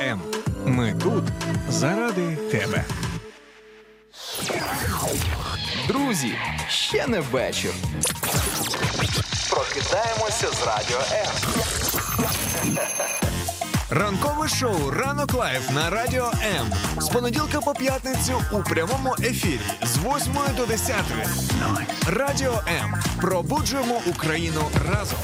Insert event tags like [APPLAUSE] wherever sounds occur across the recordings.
М. Ми тут заради тебе. Друзі, ще не вечір. Прокидаємося з радіо М. Ранкове шоу Ранок Live на радіо М. З понеділка по п'ятницю у прямому ефірі з 8 до 10. Радіо М. Пробуджуємо Україну разом.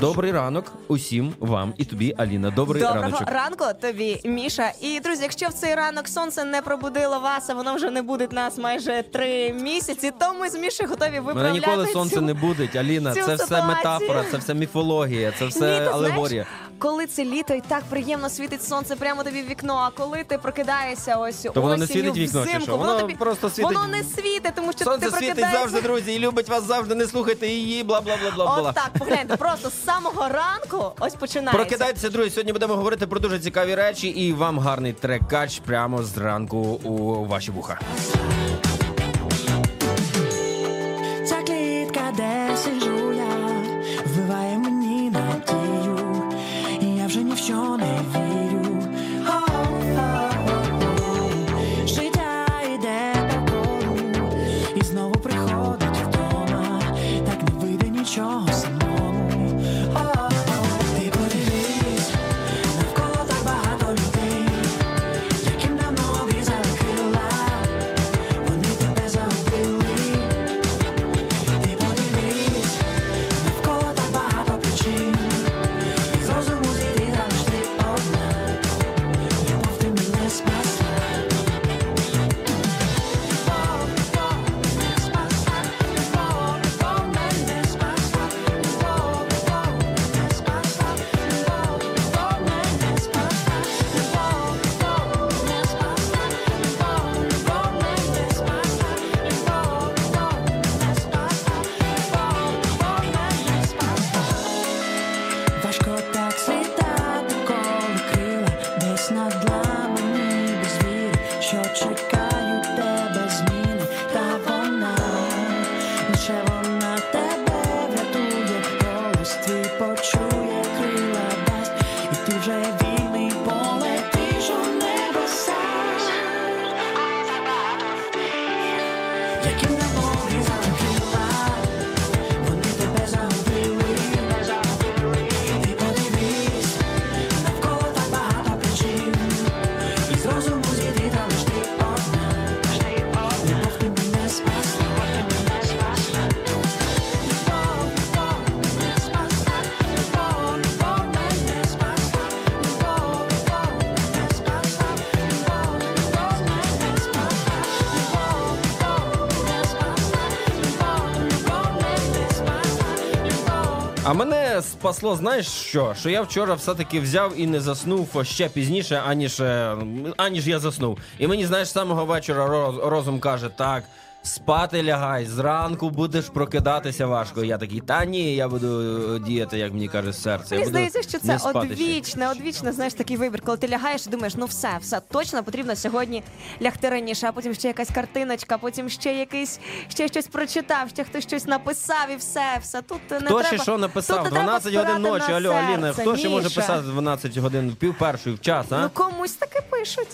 Добрий ранок усім вам і тобі, Аліна. Добрий Доброго раночок. ранку тобі, Міша. І друзі, якщо в цей ранок сонце не пробудило вас, а воно вже не буде нас майже три місяці, то ми з Мішою готові Мене виправляти ніколи цю... сонце не буде, Аліна. цю Це все метафора, це все міфологія, це все Ні, алегорія. Знаєш, коли це літо і так приємно світить сонце прямо тобі в вікно, а коли ти прокидаєшся ось То воно не осінню, світить вікно, чи взимку, що? воно, Воно тобі просто світить. Воно не світить, тому що Сонце ти світить прокидаєшся. завжди, друзі, і любить вас завжди. Не слухайте її, бла бла бла бла бла. От так, погляньте, просто з самого ранку ось починається. Прокидайтеся, друзі. Сьогодні будемо говорити про дуже цікаві речі, і вам гарний трекач прямо зранку у ваші вуха. Ця клітка, де сижу А мене спасло, знаєш що? Що я вчора все-таки взяв і не заснув ще пізніше, аніж, е, аніж я заснув. І мені, знаєш, самого вечора роз- розум каже, так. Спати лягай, зранку будеш прокидатися важко. Я такий, та ні, я буду е, діяти, як мені каже серце. Мені здається, що це одвічне, одвічне, знаєш, такий вибір, коли ти лягаєш і думаєш, ну все, все точно потрібно сьогодні лягти раніше, а потім ще якась картиночка, потім ще якийсь, ще щось прочитав, ще хтось щось написав і все, все. Тут не Хто треба, ще що написав? треба 12 годин ночі. Алло, Аліна, хто ще може писати 12 годин в пів першої в час, а? Ну комусь таке пишуть.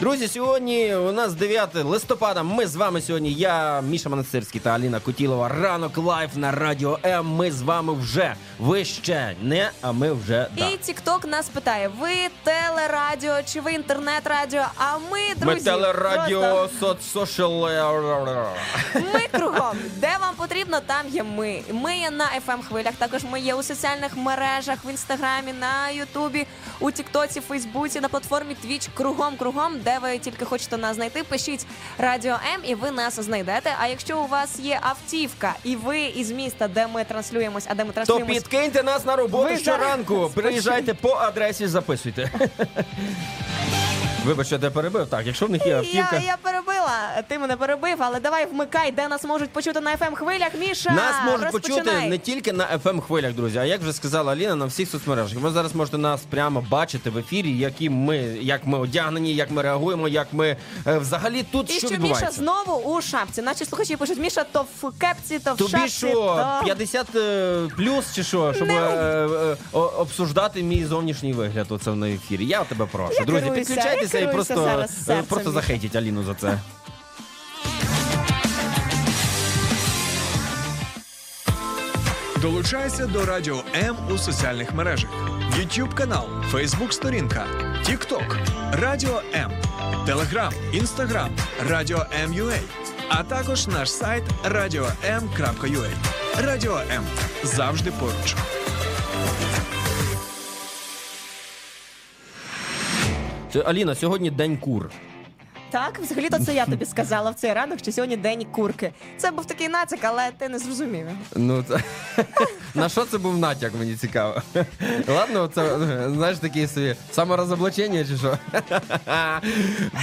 Друзі, сьогодні у нас 9 листопада. Ми з вами сьогодні. Я Міша Монастирський та Аліна Кутілова. Ранок Live на радіо М. Ми з вами вже. Ви ще не, а ми вже да. І TikTok нас питає: ви телерадіо чи ви інтернет-радіо? А ми, Ми друзі, телерадіо просто- соцсошел. Ми кругом. Де вам потрібно, там є ми. Ми є на fm хвилях. Також ми є у соціальних мережах, в інстаграмі, на Ютубі, у Тіктоці, Фейсбуці, на платформі Twitch. Кругом, кругом, де ви тільки хочете нас знайти, пишіть Радіо М і ви нас знайдете. А якщо у вас є автівка, і ви із міста, де ми транслюємось, а де ми То транслюємось. підкиньте нас на роботу Ви щоранку. Приїжджайте по адресі, записуйте. [LAUGHS] Вибач, я тебе перебив. Так, якщо в них є автівка. Я, я перебила, ти мене перебив, але давай вмикай, де нас можуть почути на fm хвилях. Міша, Нас можуть розпочинай. почути не тільки на fm хвилях, друзі, а як вже сказала Аліна, на всіх соцмережах. Ви зараз можете нас прямо бачити в ефірі, які ми, як ми одягнені, як ми реагуємо, як ми е, взагалі тут І що що Міша знову у шапці. Наші слухачі пишуть, Міша то в кепці, то в Тобі шапці, що, то... 50 е, плюс чи що, щоб Не е, е, о- обсуждати мій зовнішній вигляд оце на ефірі. Я тебе прошу. Я Друзі, керуюся, підключайтеся і просто, е, просто захейтіть Аліну за це. Долучайся до Радіо М у соціальних мережах: YouTube канал, Facebook сторінка, TikTok, Радіо М, Telegram, Instagram, Радіо М.Ua, а також наш сайт radio.m.ua. Радіо М завжди поруч. Аліна, сьогодні день кур. Так, взагалі-то це я тобі сказала в цей ранок, що сьогодні день курки. Це був такий нацик, але ти не зрозумів. Ну та... на що це був натяк, мені цікаво. Ладно, це знаєш такі собі саморозоблачення чи що.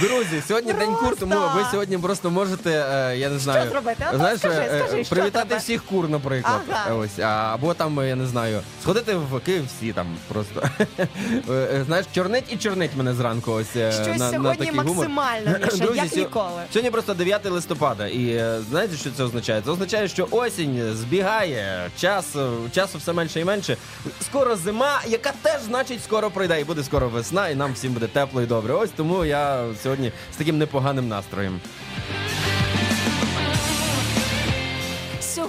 Друзі, сьогодні день кур, тому ви сьогодні просто можете, е, я не знаю, зробити? От знаєш, скажи, е, скажи, що привітати треба? всіх кур, наприклад. Ага. Ось, а, або там, я не знаю, сходити в KFC там просто. Е, е, Знаєш, чорнить і чорнить мене зранку. Ось е, Щось на, на сьогодні такий гумор. максимально, Міша, Друзі, як сьо- ніколи. Сьогодні просто 9 листопада, і е, знаєте, що це означає? Це означає, що осінь збігає, час, е, часу все менше і менше. Скоро зима, яка теж значить скоро пройде, і буде скоро весна, і нам всім буде тепло і добре. Ось тому я сьогодні з таким непоганим настроєм.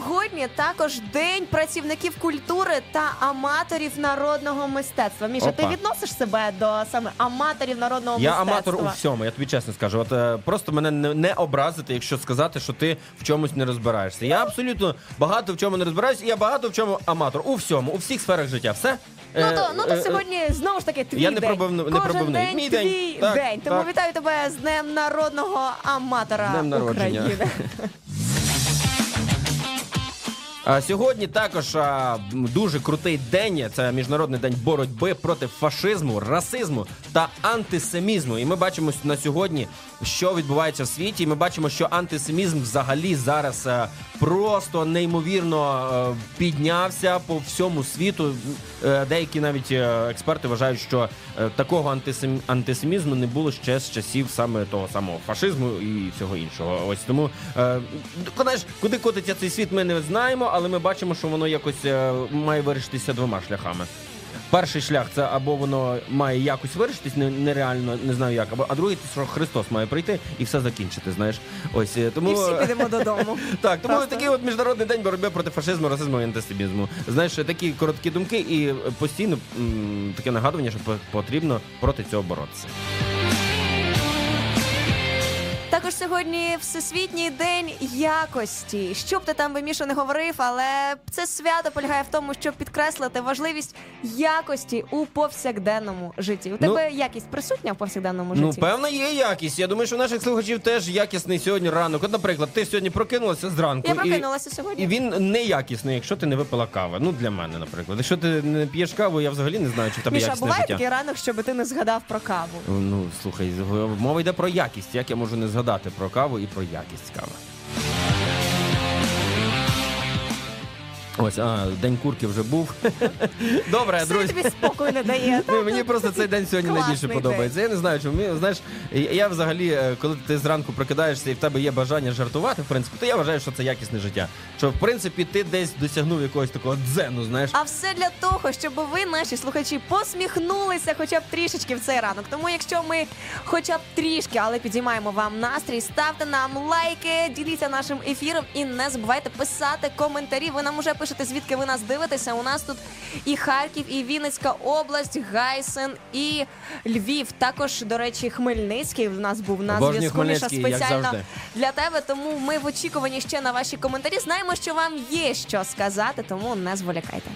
Сьогодні також день працівників культури та аматорів народного мистецтва. Міша, ти Опа. відносиш себе до саме аматорів народного Я мистецтва? аматор у всьому, я тобі чесно скажу. От е, просто мене не, не образити, якщо сказати, що ти в чомусь не розбираєшся. Я абсолютно багато в чому не розбираюся, і я багато в чому аматор. У всьому, у всіх сферах життя. Все. Ну Е, то ну то е, сьогодні знову ж таки твій я не день. пробивну- не Кожен пробивний. день Мій день. твій Так, день. Тому так. вітаю тебе з днем народного аматора Днем народження. України. [LAUGHS] Сьогодні також дуже крутий день. Це міжнародний день боротьби проти фашизму, расизму та антисемізму. І ми бачимо на сьогодні, що відбувається в світі. І ми бачимо, що антисемізм взагалі зараз е, просто неймовірно е, піднявся по всьому світу. Е, Деякі навіть експерти вважають, що такого антисем... антисемізму не було ще з часів саме того самого фашизму і всього іншого. Ось тому е, знаєш, куди котиться цей світ, ми не знаємо, але ми бачимо, що воно якось має вирішитися двома шляхами. Перший шлях це або воно має якось вирішитись, нереально не знаю як, або а другий це що Христос має прийти і все закінчити. Знаєш, ось е, тому І всі підемо [LAUGHS] додому. так, тому такий от міжнародний день боротьби проти фашизму, расизму і антисемізму. Знаєш, такі короткі думки і постійно таке нагадування, що по- потрібно проти цього боротися. Також сьогодні всесвітній день якості. Що б ти там би Міша не говорив, але це свято полягає в тому, щоб підкреслити важливість якості у повсякденному житті. У Ну, тебе якість присутня в повсякденному житті? Ну, певно, є якість. Я думаю, що у наших слухачів теж якісний сьогодні ранок. От, наприклад, ти сьогодні прокинулася зранку. Я і- прокинулася сьогодні. І він неякісний, якщо ти не випила кави. Ну, для мене, наприклад. Якщо ти не п'єш каву, я взагалі не знаю, чи в тебе Міша, якісне буває життя. такий ранок, щоб ти не згадав про каву. Ну, слухай, мова йде про якість. Як я можу не згадати про каву і про якість кави? Ось, а, день курки вже був. [LAUGHS] Добре, Все друзі. тобі спокою не дає. [LAUGHS] Ну, мені просто цей день сьогодні Класний найбільше подобається. Я не знаю, чому. Мені, Знаєш, я- я взагалі, е, коли ти зранку прокидаєшся і в тебе є бажання жартувати, в принципі, то я вважаю, що це якісне життя. Що в принципі ти десь досягнув якогось такого дзену, знаєш. А все для того, щоб ви, наші слухачі, посміхнулися хоча б трішечки в цей ранок. Тому, якщо ми хоча б трішки, але підіймаємо вам настрій, ставте нам лайки, діліться нашим ефіром і не забувайте писати коментарі. Ви нам уже пишете, звідки ви нас дивитеся. У нас тут і Харків, і Вінницька область, Гайсен, і Львів. Також, до речі, Хмельницький в нас був на Обожнюю зв'язку. Міша Хмельницький, як спеціально завжди. для тебе. Тому ми в очікуванні ще на ваші коментарі. Знаємо, що вам є що сказати, тому не зволікайте.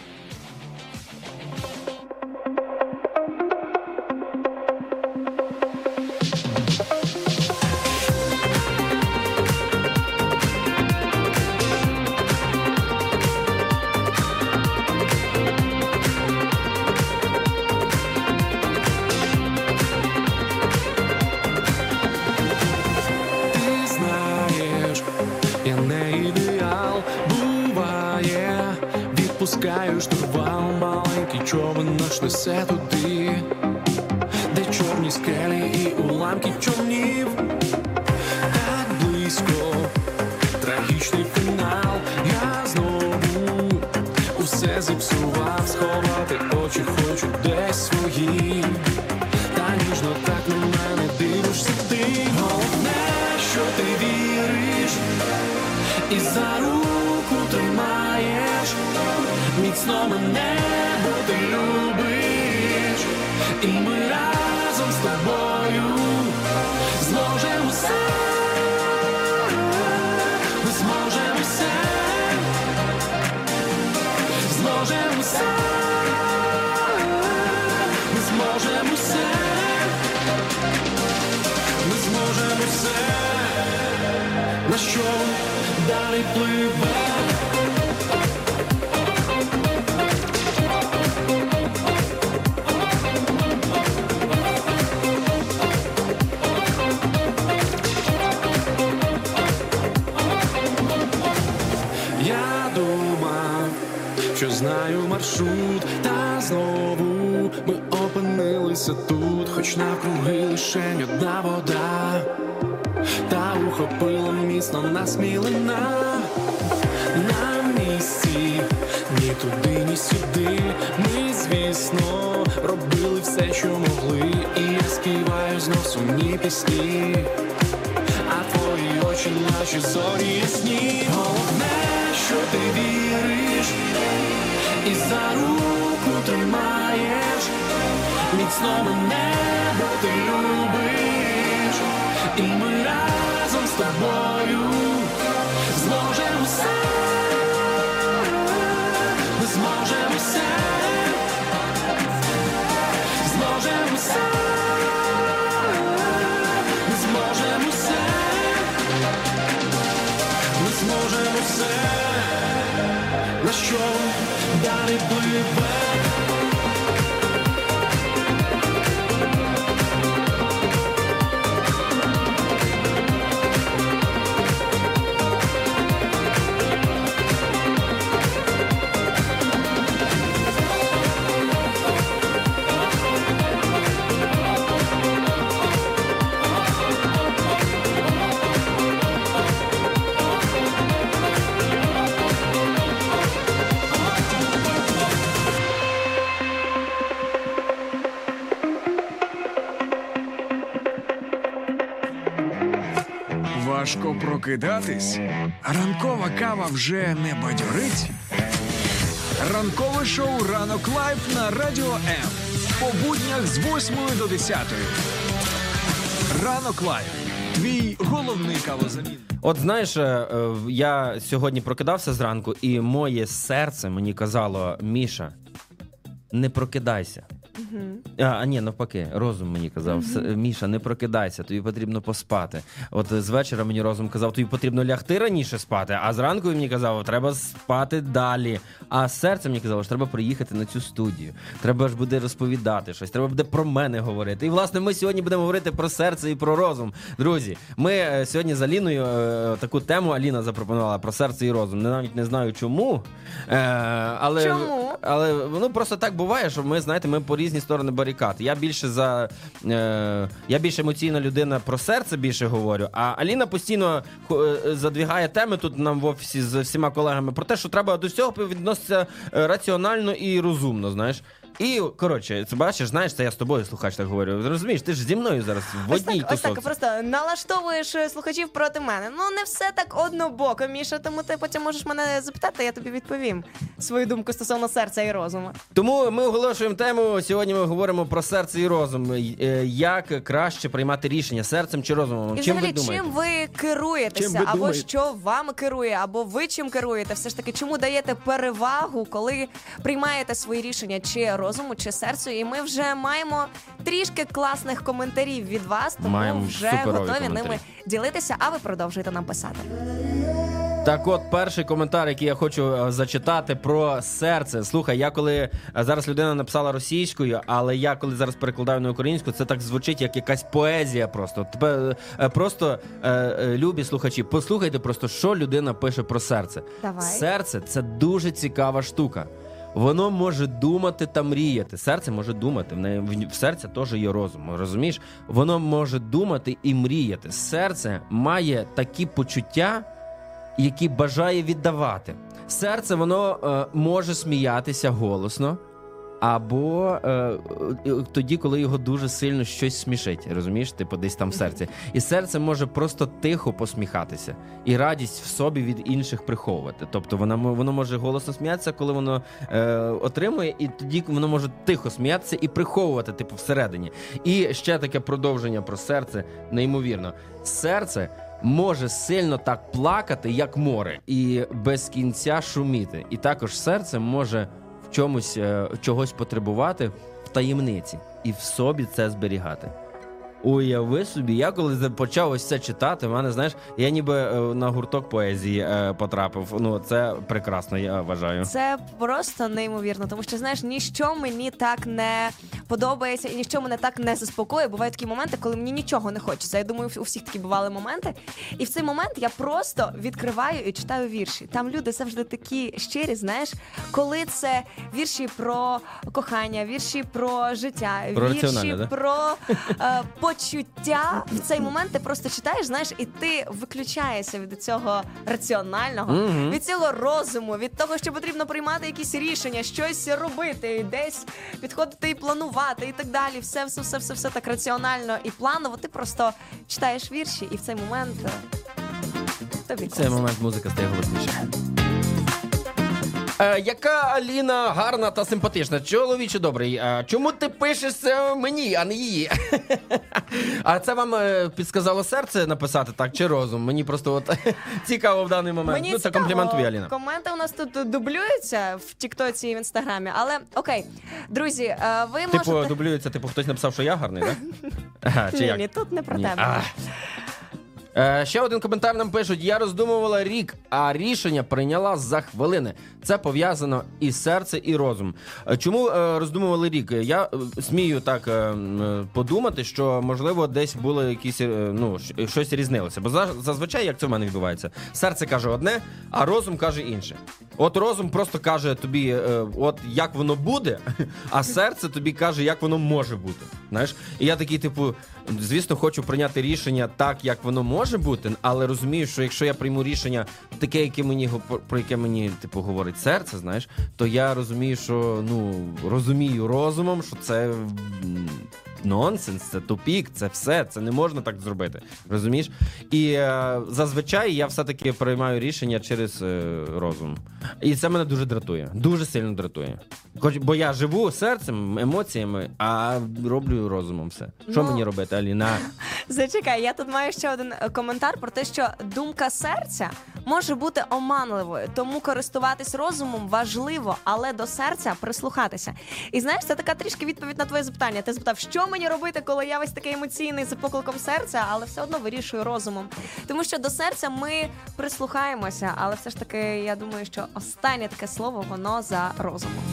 Відпускаю штурвал, маленький човен наш несе туди, знаю маршрут, та знову ми опинилися тут, хоч навкруги лишень одна вода, та ухопила міцно нас мілина на місці, ні туди, ні сюди. Ми, звісно, робили все, що могли, і я співаю знов сумні пісні. А твої очі наші зорі ясні. Головне, що ти віриш, і за руку тримаєш, міцно мене, бо ти любиш, і ми разом з тобою зможемо все, ми зможемо все, зможемо все. Ми зможемо все, ми зможемо все, на що далі пливе. Прокидатись. Ранкова кава вже не бадьорить. Ранкове шоу Ранок Live на Радіо М. По буднях з 8 до 10. Ранок Live. Твій головний кавозамін. От знаєш, е, е, я сьогодні прокидався зранку, і моє серце мені казало: Міша, не прокидайся. А, а ні, навпаки, розум мені казав, «С- Міша, не прокидайся, тобі потрібно поспати. От е, з вечора мені розум казав, тобі потрібно лягти раніше спати, а зранку він мені казав, треба спати далі. А серце мені казало, що треба приїхати на цю студію. Треба ж буде розповідати щось, треба буде про мене говорити. І власне ми сьогодні будемо говорити про серце і про розум. Друзі, ми е, сьогодні з Аліною е, таку тему Аліна запропонувала про серце і розум. Не навіть не знаю чому. Е, але, Чому? але ну просто так буває, що ми знаєте, ми по різні сторони барикад. Я більше за е, я більш емоційна людина про серце більше говорю. А Аліна постійно е, задвігає теми тут нам в офісі з всіма колегами про те, що треба до всього відноситися е, раціонально і розумно. Знаєш. І коротше, це бачиш, знаєш, це я з тобою слухач так говорю. Розумієш, ти ж зі мною зараз в Ось одній так, ось так, тусовці. просто налаштовуєш е, слухачів проти мене. Ну не все так однобоко, Міша, тому ти потім можеш мене запитати, я тобі відповім свою думку стосовно серця і розуму. Тому ми оголошуємо тему. Сьогодні ми говоримо про серце і розум. Е, Як краще приймати рішення серцем чи розумом? І чим взагалі, ви думаєте? чим ви керуєтеся, Чим ви або думаєте? що вами керує, або ви чим керуєте? Все ж таки, чому даєте перевагу, коли приймаєте свої рішення чи розуму, чи серцю? І ми вже маємо трішки класних коментарів від вас, тому Маємо вже суперові готові коментарі. ними ділитися. А ви продовжуєте нам писати. Так, от перший коментар, який я хочу е, зачитати про серце. Слухай, я коли е, зараз людина написала російською, але я коли зараз перекладаю на українську, це так звучить як якась поезія. Просто Тебе е, просто е, е, любі слухачі, послухайте просто, що людина пише про серце. Давай. Серце це дуже цікава штука. Воно може думати та мріяти. Серце може думати. В неї в- серця теж є розум. Розумієш? Воно може думати і мріяти. Серце має такі почуття, які бажає віддавати. Серце воно е, може сміятися голосно, або е, е, тоді, коли його дуже сильно щось смішить, розумієш, типу десь там в серці. І серце може просто тихо посміхатися і радість в собі від інших приховувати. Тобто вона воно може голосно сміятися, коли воно е, отримує, і тоді воно може тихо сміятися і приховувати, типу, всередині. І ще таке продовження про серце, неймовірно. Серце. Може сильно так плакати, як море, і без кінця шуміти. І також серце може чомусь е, чогось потребувати в таємниці і в собі це зберігати. Уяви собі, я коли почав ось це читати, в мене знаєш, я ніби е, на гурток поезії е, потрапив. Ну це прекрасно, я вважаю. Це просто неймовірно, тому що знаєш, ніщо мені так не подобається і ніщо мене так не заспокоює. Бувають такі моменти, коли мені нічого не хочеться. Я думаю, у всіх такі бували моменти. І в цей момент я просто відкриваю і читаю вірші. Там люди завжди такі щирі, знаєш, коли це вірші про кохання, вірші про життя, Про вірші раціональне, да? про е, почуття. В цей момент ти просто читаєш, знаєш, і ти виключаєшся від цього раціонального, Мгм. від цього розуму, від того, що потрібно приймати якісь рішення, щось робити, десь підходити і планувати, і так далі. Все, все, все, все, все так раціонально і планово. Ти просто читаєш вірші, і в цей момент е, тобі В цей класно. момент музика стає голосніше. Е, яка Аліна гарна та симпатична? Чоловіче добрий. Е, чому ти пишеш це мені, а не її? [LAUGHS] а це вам е, підсказало серце написати так чи розум? Мені просто от [LAUGHS] цікаво в даний момент. Мені ну, це цікаво, комплімент тобі, Аліна. Коменти у нас тут дублюються в Тіктоці і в інстаграмі, але окей, друзі, е, ви Типу, можете. дублюється, типу, хтось написав, що я гарний, так? [LAUGHS] Чи Ні, як? ні, тут не про Ні. тебе. А. Е, ще один коментар нам пишуть: я роздумувала рік, а рішення прийняла за хвилини. Це пов'язано і серце, і розум. Е, Чому е, роздумували рік? Я смію так подумати, що можливо десь було якісь ну щось різнилося. Бо зазвичай як це в мене відбувається? Серце каже одне, а розум каже інше. От розум просто каже тобі, от як воно буде, [LAUGHS] а серце тобі каже, як воно може бути. Знаєш, і я такий, типу, звісно, хочу прийняти рішення так, як воно може бути, але розумію, що якщо я прийму рішення таке, яке мені про яке мені типу говорить серце, знаєш, то я розумію, що ну розумію розумом, що це нонсенс, це тупік, це все, це не можна так зробити. Розумієш? І е, зазвичай я все-таки приймаю рішення через е, розум. І це мене дуже дратує. Дуже сильно дратує. Хоч, бо я живу серцем, емоціями, а роблю розумом все. Що Ну, мені робити, Аліна? [LAUGHS] Зачекай, я тут маю ще один е, коментар про те, що думка серця може бути оманливою, тому користуватись розумом важливо, але до серця прислухатися. І знаєш, це така трішки відповідь на твоє запитання. Ти запитав, що мені робити, коли я весь такий емоційний за покликом серця, але все одно вирішую розумом. Тому що до серця ми прислухаємося, але все ж таки, я думаю, що останнє таке слово воно за розумом.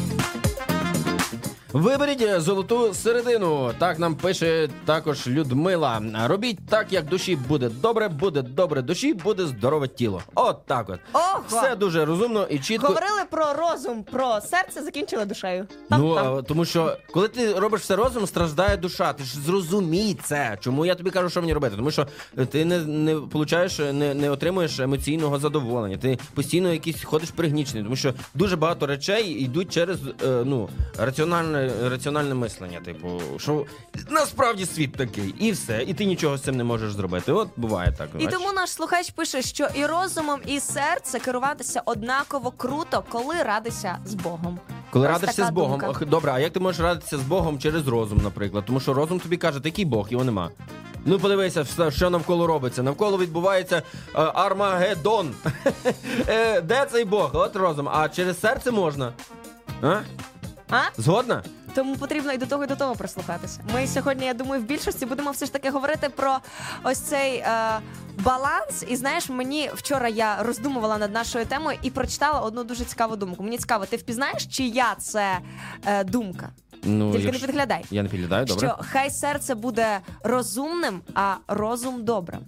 Виберіть золоту середину. Так нам пише також Людмила. Робіть так, як душі буде добре, буде добре душі, буде здорове тіло. От так от. Ого! Все дуже розумно і чітко. Говорили про розум, про серце, закінчили душею. Ну, Там-там. а, тому що коли ти робиш все розум, страждає душа. Ти ж зрозумій це. Чому я тобі кажу, що мені робити? Тому що ти не, не получаєш, не, не отримуєш емоційного задоволення. Ти постійно якийсь ходиш пригнічений, тому що дуже багато речей йдуть через е, ну, раціональне, раціональне мислення. Типу, що насправді світ такий, і все, і ти нічого з цим не можеш зробити. От буває так. І бачиш. тому наш слухач пише, що і розумом, і серце керуватися однаково круто, коли радися з Богом. Коли Ось радишся така з Богом, думка. ох, добре, а як ти можеш радитися з Богом через розум, наприклад? Тому що розум тобі каже, такий Бог, його нема. Ну, подивися, все, що навколо робиться. Навколо відбувається е, Армагеддон. [LAUGHS] Е, Де цей Бог? От розум. А через серце можна. А? А? Згодна? Тому потрібно і до того, і до того прислухатися. Ми сьогодні, я думаю, в більшості будемо все ж таки говорити про ось цей е, баланс. І знаєш, мені вчора я роздумувала над нашою темою і прочитала одну дуже цікаву думку. Мені цікаво, ти впізнаєш, чия це е, думка? Ну, Тільки якщо- не підглядай. Я не підглядаю, добре. Що хай серце буде розумним, а розум добрим.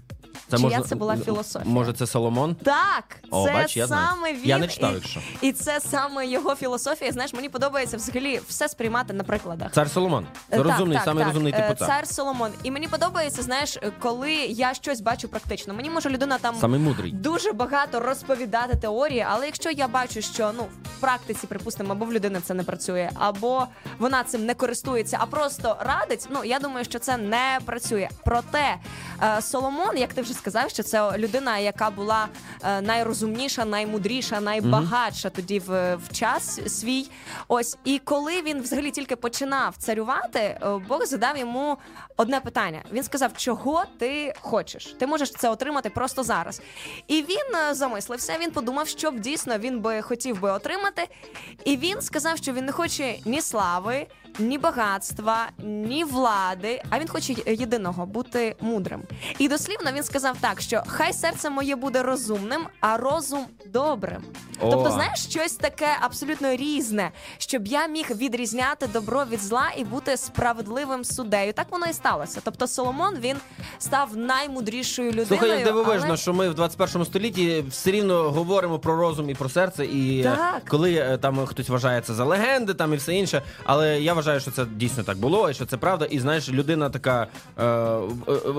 Чия це була філософія. Може, це Соломон? Так, О, це бач, я знаю. саме він. Я не читав, і, якщо. і це саме його філософія. Знаєш, мені подобається взагалі все сприймати на прикладах. Цар Соломон. Це розумний, так, самий так, розумний типу Е, цар. Цар Соломон. І мені подобається, знаєш, коли я щось бачу практично. Мені може людина там Самий мудрий. дуже багато розповідати теорії, але якщо я бачу, що ну в практиці, припустимо, або в людини це не працює, або вона цим не користується, а просто радить. Ну я думаю, що це не працює. Проте е, Соломон, як ти вже сказав, що це людина, яка була е, найрозумніша, наймудріша, найбагатша тоді в, в час свій. Ось і коли він взагалі тільки починав царювати, е, Бог задав йому одне питання. Він сказав, чого ти хочеш? Ти можеш це отримати просто зараз. І він е, замислився. Він подумав, що б дійсно він би хотів би отримати. І він сказав, що він не хоче ні слави, ні багатства, ні влади, а він хоче єдиного бути мудрим. І дослівно він сказав так, що хай серце моє буде розумним, а розум добрим. О. Тобто, знаєш, щось таке абсолютно різне, щоб я міг відрізняти добро від зла і бути справедливим суддею. Так воно і сталося. Тобто, Соломон він став наймудрішою людиною. Слухай, як дивовижно, але... що ми в 21 столітті все рівно говоримо про розум і про серце, і е, Так. коли е, там хтось вважає це за легенди, там і все інше. Але я вважаю, що це дійсно так було, і що це правда. І знаєш, людина така е,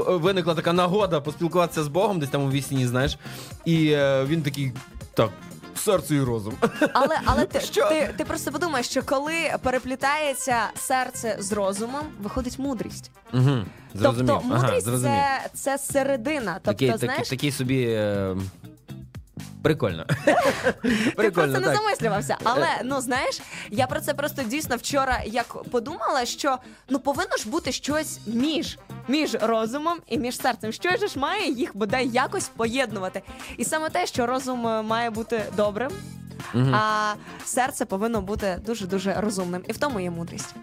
виникла така нагода поспілкуватися з Богом, десь там у вісні, знаєш, і е, він такий так. Серце і розум. [LAUGHS] Але, але ти, Що? ти, ти просто подумаєш, що коли переплітається серце з розумом, виходить мудрість. Угу, зрозумів. Тобто ага, мудрість зрозумів. це, це середина. Тобто, такий, знаєш, такий, такий собі. Е, прикольно. Ти прикольно, просто не замислювався. Але ну знаєш, я про це просто дійсно вчора як подумала, що ну повинно ж бути щось між між розумом і між серцем. Що ж має їх бодай якось поєднувати? І саме те, що розум е, має бути добрим, а серце повинно бути дуже дуже розумним. І в тому є мудрість.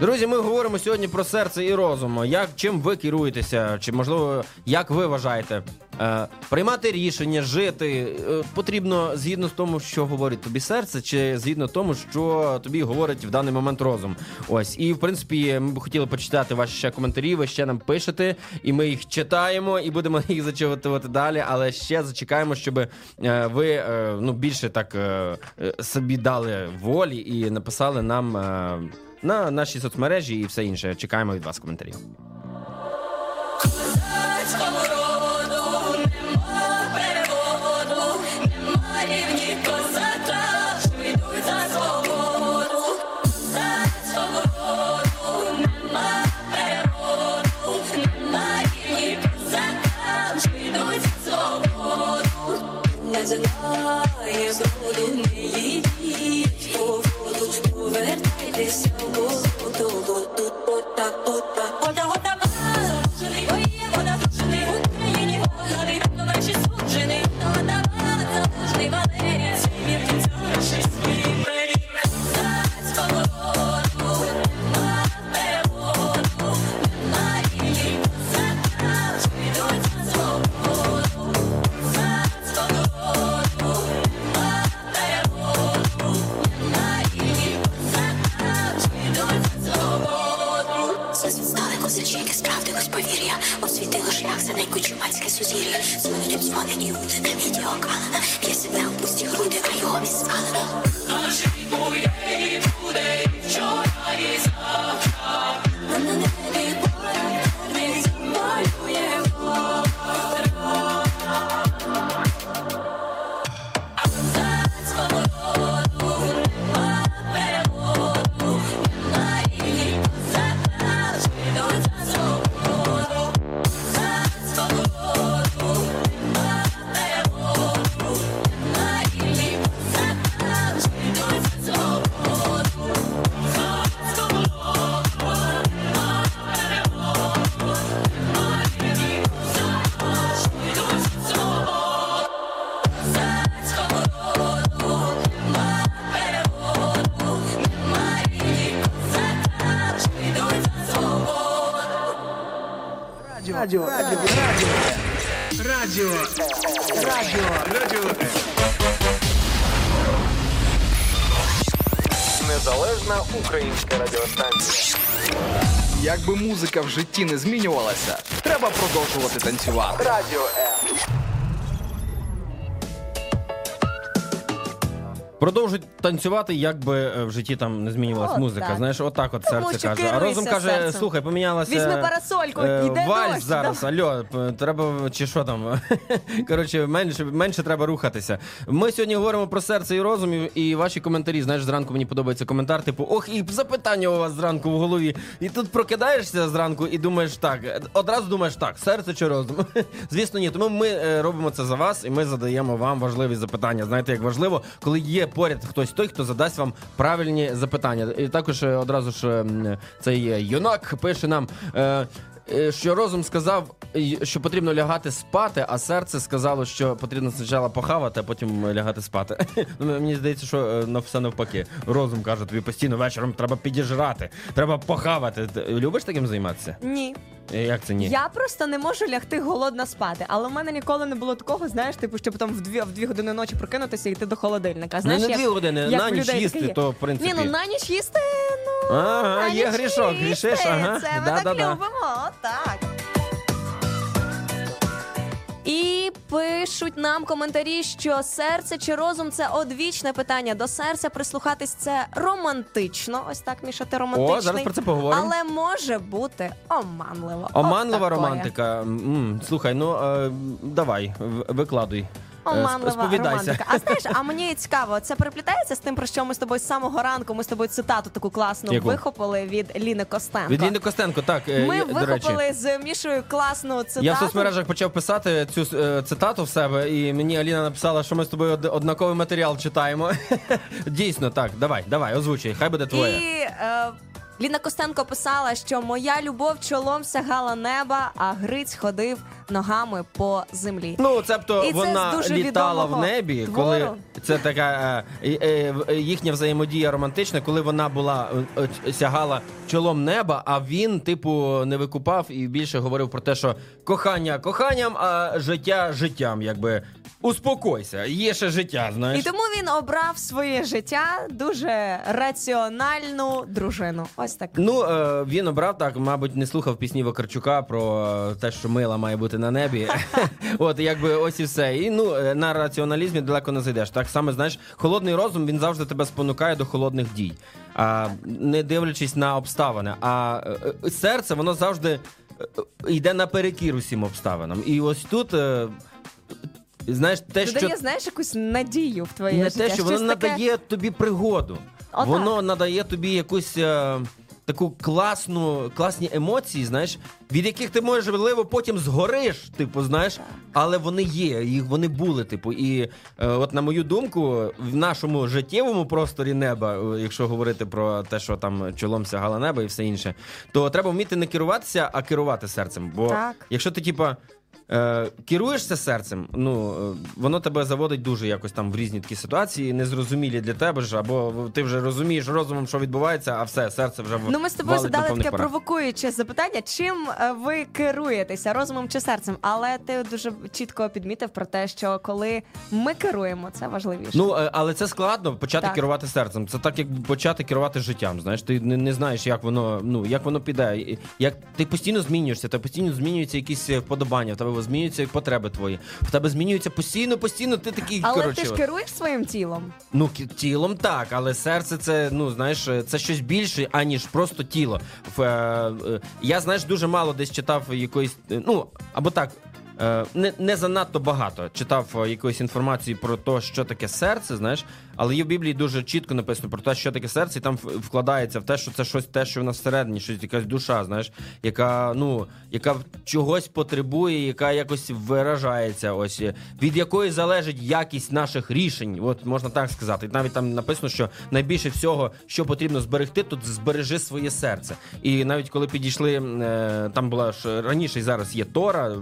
Друзі, ми говоримо сьогодні про серце і розум. Як чим ви керуєтеся? Чи можливо, як ви вважаєте? Е, приймати рішення, жити е, потрібно згідно з тому, що говорить тобі серце, чи згідно тому, що тобі говорить в даний момент розум. Ось і в принципі, ми б хотіли почитати ваші ще коментарі. Ви ще нам пишете, і ми їх читаємо, і будемо [LAUGHS] їх зачитувати далі. Але ще зачекаємо, щоб е, ви е, ну більше так е, е, собі дали волі і написали нам. На наші соцмережі і все інше. Чекаємо від вас коментарів. Не знає броду, не повертайтеся в чумацьке сузір'я. Дзвонить дзвонить і буде на відео П'є себе у пусті груди, а його відспали. Вона Незалежна українська радіостанція. Якби музика в житті не змінювалася, треба продовжувати танцювати. Радіо М. Продовжують танцювати, як би е, в житті там не змінювалась От музика. так. Знаєш, отак от Тому серце що каже. А керуйся розум каже: серцем. слухай, помінялася. Візьми парасольку, е, йде вальс дощ, зараз. да. Альо, п- треба чи що там? [LAUGHS] Коротше, менше, менше треба рухатися. Ми сьогодні говоримо про серце і розум, і- і ваші коментарі. Знаєш, зранку мені подобається коментар, типу, ох, і запитання у вас зранку в голові. І тут прокидаєшся зранку і думаєш так. Одразу думаєш так, серце чи розум? [LAUGHS] Звісно, ні. Тому ми е, робимо це за вас, і ми задаємо вам важливі запитання. Знаєте, як важливо, коли є поряд хтось той, хто задасть вам правильні запитання. І також е, одразу ж ем, цей юнак пише нам. е, е, Що розум сказав, е, що потрібно лягати спати, а серце сказало, що потрібно спочатку похавати, а потім лягати спати. [LAUGHS] Ну, Мені здається, що е, на все навпаки. Розум каже, тобі постійно вечором треба підіжрати, треба похавати. Любиш таким займатися? Ні. Е, Як це ні? Я просто не можу лягти голодно спати. Але в мене ніколи не було такого, знаєш, типу, що потім в дві, в дві години ночі прокинутися і йти до холодильника. Знаєш, ну, не як- дві години, як на в ніч людей їсти, є. то в принципі. Ні, ну на ніч їсти, ну Ага, на є ніч грішок, їсти. грішиш, ага. Це ми Да-да-да. так любимо, так. І пишуть нам коментарі, що серце чи розум це одвічне питання. До серця прислухатись це романтично. Ось так, Міша, ти романтичний. О, зараз про це поговоримо. Але може бути оманливо. Оманлива От такое. романтика. М, Слухай, ну е, давай, в- викладуй. Оманлива Сповідайся. романтика. А знаєш, а мені цікаво, це переплітається з тим, про що ми з тобою з самого ранку. Ми з тобою цитату таку класну Яку? вихопили від Ліни Костенко. Від Ліни Костенко, так, е, Ми є, до речі. вихопили з Мішою класну цитату. Я в соцмережах почав писати цю е, цитату в себе, і мені Аліна написала, що ми з тобою од- однаковий матеріал читаємо. [LAUGHS] Дійсно, так, давай, давай, озвучуй, хай буде твоє. І е, Ліна Костенко писала, що моя любов чолом сягала неба, а Гриць ходив ногами по землі. Ну, цебто І це вона з дуже літала в відомого небі, твору. коли це така е, е, е, їхня взаємодія романтична, коли вона була е, е, сягала чолом неба, а він, типу, не викупав і більше говорив про те, що кохання коханням, а життя життям, якби. Успокойся, є ще життя, Знаєш, І тому він обрав своє життя дуже раціональну дружину. Ось так. Ну, е, він обрав так, мабуть, не слухав пісні Вакарчука про е, те, що мила має бути на небі. [LAUGHS] От, якби ось і все. І ну, е, на раціоналізмі далеко не зайдеш. Так само, знаєш, холодний розум він завжди тебе спонукає до холодних дій, а, не дивлячись на обставини. А серце, воно завжди йде наперекір усім обставинам. І ось тут. Знаєш, те, що знаєш, якусь надію в твоє не життя. те, що воно таке- надає тобі пригоду. Отак. Воно надає тобі якусь е, таку класну, класні емоції, знаєш, від яких ти можеш можливо потім згориш, типу, знаєш, але вони є, їх вони були, типу. І е, от на мою думку, в нашому життєвому просторі неба, е, якщо говорити про те, що там чолом сягало небо і все інше, то треба вміти не керуватися, а керувати серцем. Бо Так. якщо ти, типа. Е, керуєшся серцем, ну е, воно тебе заводить дуже якось там в різні такі ситуації, незрозумілі для тебе ж, або ти вже розумієш розумом, що відбувається, а все, серце вже Ну, ми з тобою задали таке парах. провокуюче запитання, чим е, ви керуєтеся розумом чи серцем? Але ти дуже чітко підмітив про те, що коли ми керуємо, це важливіше. Ну, е, але це складно почати Так. керувати серцем. Це так, як почати керувати життям. Знаєш, ти не, не знаєш, як воно, ну як воно піде. Як ти постійно змінюєшся, та постійно змінюються якісь вподобання, в тебе змінюються потреби твої. В тебе змінюється постійно, постійно. Ти такий Але коротше. ти ж от. керуєш своїм тілом. Ну, кі- тілом так, але серце це, ну знаєш, це щось більше, аніж просто тіло. В, е, е, я, знаєш, дуже мало десь читав якоїсь, е, ну, або так. Е, Не, не занадто багато читав е, якоїсь інформації про те, що таке серце, знаєш, але є в Біблії дуже чітко написано про те, що таке серце, і там вкладається в те, що це щось те, що в нас всередині, щось якась душа, знаєш, яка ну яка чогось потребує, яка якось виражається, ось е, від якої залежить якість наших рішень. От можна так сказати. Навіть там написано, що найбільше всього, що потрібно зберегти, тут збережи своє серце. І навіть коли підійшли, там була ж раніше і зараз є Тора,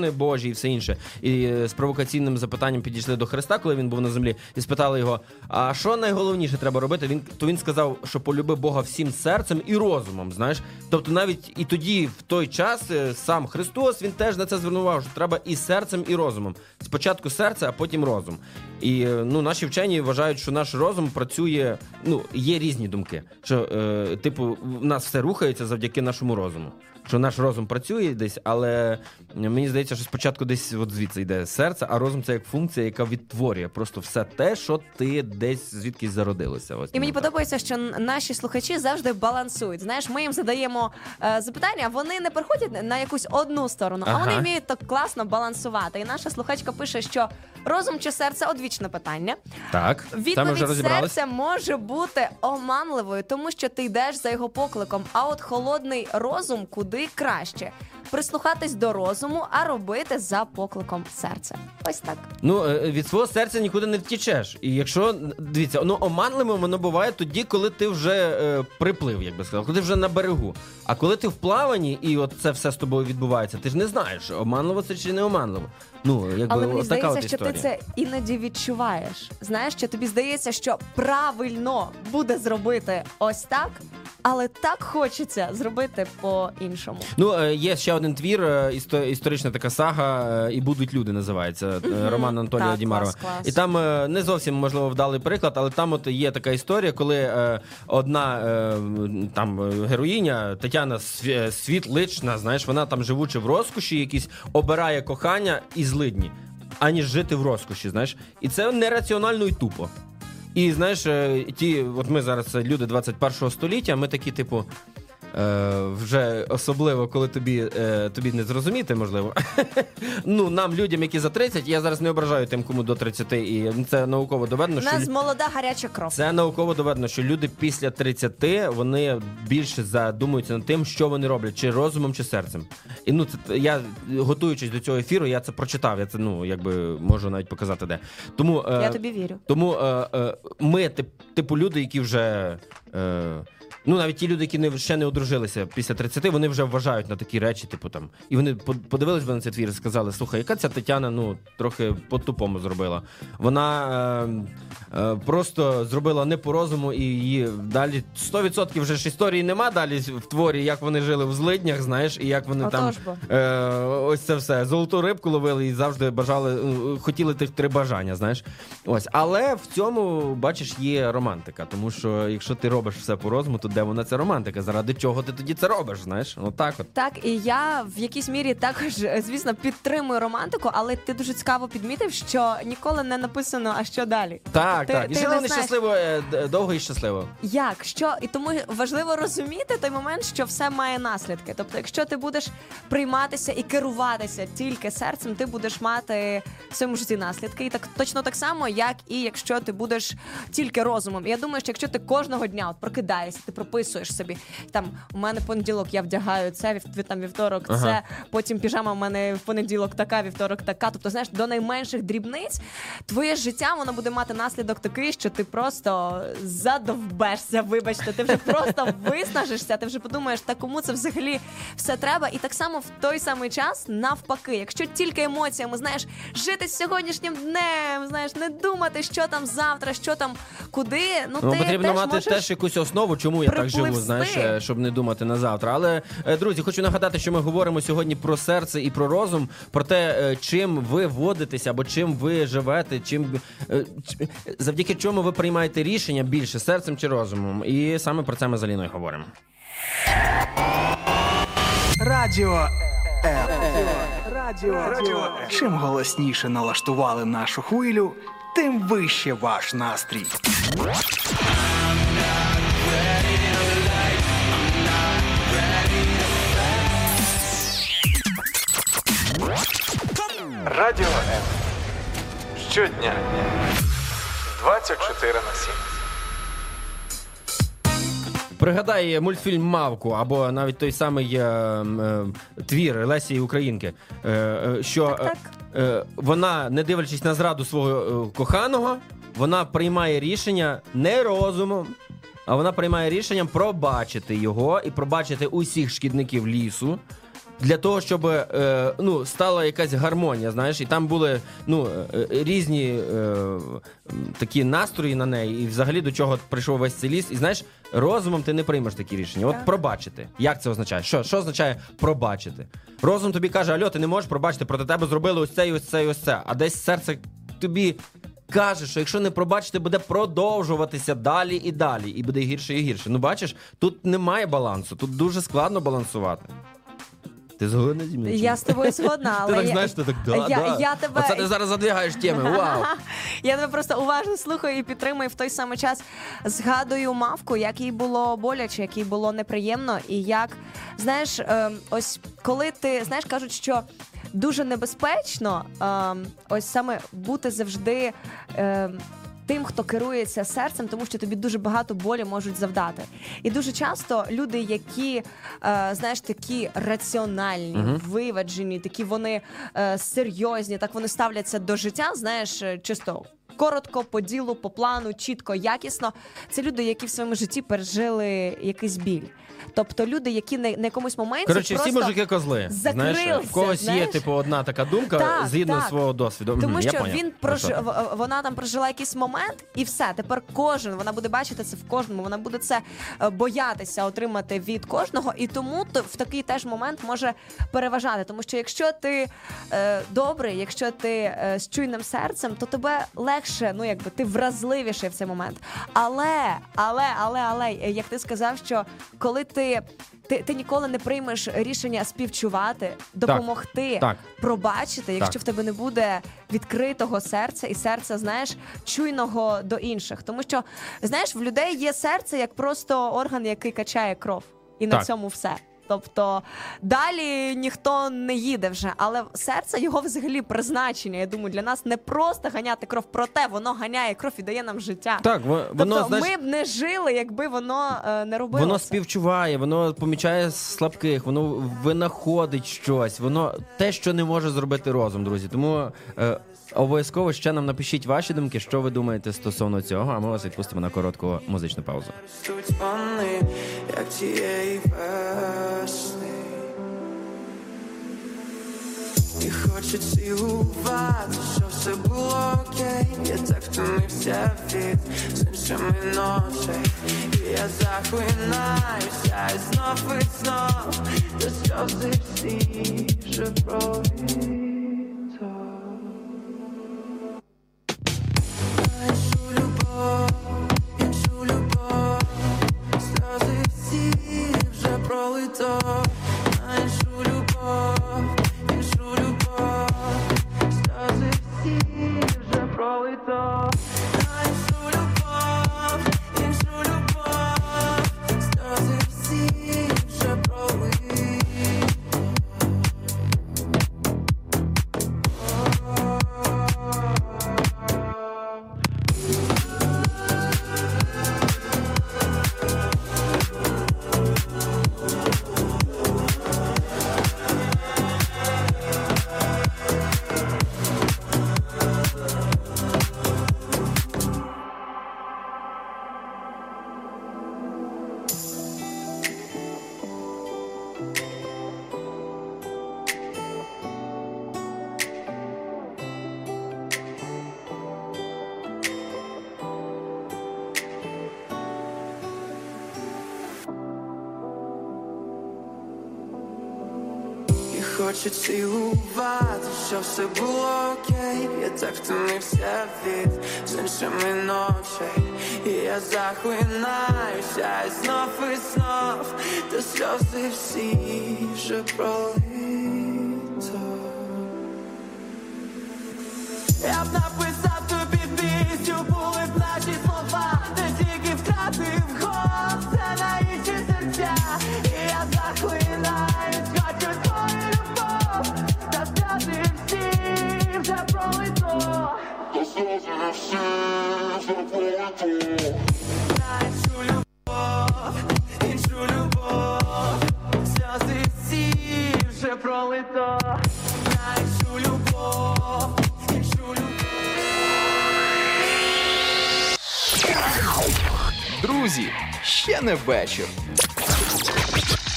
закони Божі і все інше. І е, з провокаційним запитанням підійшли до Христа, коли він був на землі, і спитали його: а що найголовніше треба робити? Він то він сказав, що полюби Бога всім серцем і розумом. Знаєш, тобто навіть і тоді, в той час, е, сам Христос він теж на це звернув увагу, що треба і серцем, і розумом. Спочатку серце, а потім розум. І е, ну, наші вчені вважають, що наш розум працює. Ну, є різні думки. Що, е, типу, в нас все рухається завдяки нашому розуму. Що наш розум працює десь, але мені здається, що спочатку десь от звідси йде серце, а розум це як функція, яка відтворює просто все те, що ти десь звідкись зародилося. Ось І мені так. подобається, що наші слухачі завжди балансують. Знаєш, ми їм задаємо е, запитання, вони не приходять на якусь одну сторону, а вони вміють так класно балансувати. І наша слухачка пише, що розум чи серце одвічне питання. Так, Відповідь серця може бути оманливою, тому що ти йдеш за його покликом. А от холодний розум куди краще. Прислухатись до розуму, а робити за покликом серця. Ось так. Ну, е, від свого серця нікуди не втічеш. І якщо дивіться, ну оманливим воно буває тоді, коли ти вже е, приплив, як би сказав, коли ти вже на берегу. А коли ти в плаванні і от це все з тобою відбувається, ти ж не знаєш, оманливо це чи не оманливо. Ну, якби Але мені така здається, от що історія. ти це іноді відчуваєш. Знаєш, що тобі здається, що правильно буде зробити ось так, але так хочеться зробити по-іншому. Ну, е, є ще один твір, е, істо- історична така сага, е, і будуть люди називається. Роман Анатолія Так, Дімарова. клас, клас. І там не зовсім можливо вдалий приклад, але там от є така історія, коли одна там героїня Тетяна Світлична, знаєш, вона там живучи в розкоші, якісь обирає кохання і злидні, аніж жити в розкоші. Знаєш, і це нераціонально і тупо. І знаєш, е, ті, от ми зараз люди 21-го століття, ми такі, типу. Е, вже особливо, коли тобі, е, тобі не зрозуміти, можливо. [LAUGHS] ну, нам, людям, які за 30, я зараз не ображаю тим, кому до 30, і це науково доведено, У що нас лю- молода гаряча кров. це науково доведено, що люди після 30 вони більше задумуються над тим, що вони роблять, чи розумом, чи серцем. І ну, це я готуючись до цього ефіру, я це прочитав. Я це ну якби можу навіть показати де. Тому е, Я тобі вірю. тому е, е, ми, тип, типу, люди, які вже. Е, Ну, навіть ті люди, які не, ще не одружилися після 30, вони вже вважають на такі речі, типу там. І вони по- подивились би на цей твір і сказали: слухай, яка ця Тетяна ну, трохи по-тупому зробила. Вона е, е, просто зробила не по розуму, і її далі 100% вже ж історії нема далі в творі, як вони жили в злиднях, знаєш, і як вони там Отож бо. е, ось це все. Золоту рибку ловили і завжди бажали, е, хотіли тих три бажання, знаєш. Ось, але в цьому, бачиш, є романтика. Тому що якщо ти робиш все по розуму, то де вона ця романтика? Заради чого ти тоді це робиш? Знаєш? Отак от. Так, і я в якійсь мірі також, е, звісно, підтримую романтику, але ти дуже цікаво підмітив, що ніколи не написано, а що далі. Так, Ти- так. І жили не щасливо, е, довго і щасливо. Як що і тому важливо розуміти той момент, що все має наслідки. Тобто, якщо ти будеш прийматися і керуватися тільки серцем, ти будеш мати в своєму житті наслідки. І так точно так само, як і якщо ти будеш тільки розумом. І я думаю, що якщо ти кожного дня от прокидаєшся, ти прописуєш собі там у мене понеділок, я вдягаю це вів- там вівторок, Ага. це потім піжама. У мене в понеділок така, вівторок така. Тобто, знаєш, до найменших дрібниць твоє життя воно буде мати наслідок такий, що ти просто задовбешся. Вибачте, ти вже [LAUGHS] просто виснажишся. Ти вже подумаєш, та кому це взагалі все треба. І так само в той самий час, навпаки, якщо тільки емоціями, знаєш, жити сьогоднішнім днем, знаєш, не думати, що там завтра, що там куди. Ну, Ну, ти потрібно теж мати можеш... теж якусь основу, чому я так живу, знаєш, е, щоб не думати на завтра. Але, е, друзі, хочу нагадати, що ми говоримо сьогодні про серце і про розум, про те, е, чим ви водитеся або чим ви живете, чим завдяки чому ви приймаєте рішення більше серцем чи розумом. І саме про це ми з Аліною говоримо. Радіо. Радіо М. Чим голосніше налаштували нашу хвилю, тим вище ваш настрій. Радіо М. Щодня 24 на 7. Пригадай мультфільм Мавку або навіть той самий е, е, твір Лесі Українки, е, е, що Так, е, е, вона, не дивлячись на зраду свого е, коханого, вона приймає рішення не розумом, а вона приймає рішенням пробачити його і пробачити усіх шкідників лісу. Для того, щоб е, ну, стала якась гармонія, знаєш, і там були ну, е, різні е, такі настрої на неї, і взагалі до чого прийшов весь цей ліс. І знаєш, розумом ти не приймеш такі рішення. От пробачити. Як це означає? Що, що означає пробачити? Розум тобі каже, Альо, ти не можеш пробачити, проти тебе зробили ось це і ось це і ось це. А десь серце тобі каже, що якщо не пробачити, буде продовжуватися далі і далі, і буде гірше і гірше. Ну бачиш, тут немає балансу, тут дуже складно балансувати. Ти згодна зі мною? Я з тобою згодна, [LAUGHS] але Ти так я- знаєш, ти так да, я, да. я тебе Оце ти зараз задвигаєш теми. [LAUGHS] Вау! Я тебе просто уважно слухаю і підтримую в той самий час. Згадую мавку, як їй було боляче, як їй було неприємно, і як знаєш, ем, ось коли ти знаєш, кажуть, що дуже небезпечно, ем, ось саме бути завжди. ем, Тим, хто керується серцем, тому що тобі дуже багато болі можуть завдати. І дуже часто люди, які е, знаєш, такі раціональні, виваджені, такі вони е, серйозні, так вони ставляться до життя, знаєш, е, чисто. Коротко, по ділу, по плану, чітко, якісно. Це люди, які в своєму житті пережили якийсь біль. Тобто люди, які на, на якомусь моменті Коротше, всі просто мужики козли. Знаєш, закрилися, в когось є знаєш? типу одна така думка Так, згідно так. свого досвіду. Мгм, Тому я що поняв. він прож... що в- вона там прожила якийсь момент, і все. Тепер кожен вона буде бачити це в кожному. Вона буде це е, боятися отримати від кожного, і тому то в такий теж момент може переважати. Тому що якщо ти е, добрий, якщо ти е, з чуйним серцем, то тебе легше, ну якби ти вразливіший в цей момент. Але, але, але, але, е, як ти сказав, що коли ти. Ти, ти ніколи не приймеш рішення співчувати, допомогти, так. пробачити, якщо Так. в тебе не буде відкритого серця і серця, знаєш, чуйного до інших. Тому що знаєш, в людей є серце як просто орган, який качає кров, і на цьому все. Тобто далі ніхто не їде вже, але серце його взагалі призначення. Я думаю, для нас не просто ганяти кров, проте воно ганяє кров і дає нам життя. Так, воно, тобто знаєш, ми б не жили, якби воно е, не робило. Воно це. співчуває, воно помічає слабких, воно винаходить щось, воно те, що не може зробити розум, друзі. Тому е, обов'язково ще нам напишіть ваші думки, що ви думаєте стосовно цього, а ми вас відпустимо на коротку музичну паузу. І хочу цілувати, що все було окей. Я так втомився від з іншими ночей. І я захлинаюся і знов і знов. Та сльози всі вже проліто. Іншу любов, сльози всі вже пролито. Іншу любов, іншу любов, сльози всі вже пролито. Цілувати, що все було окей. Я так втомився від з іншими ночей. І я захлинаюся і знов і знов, та сльози всі вже пролито. Я б написав всі любов. Друзі, ще не вечір.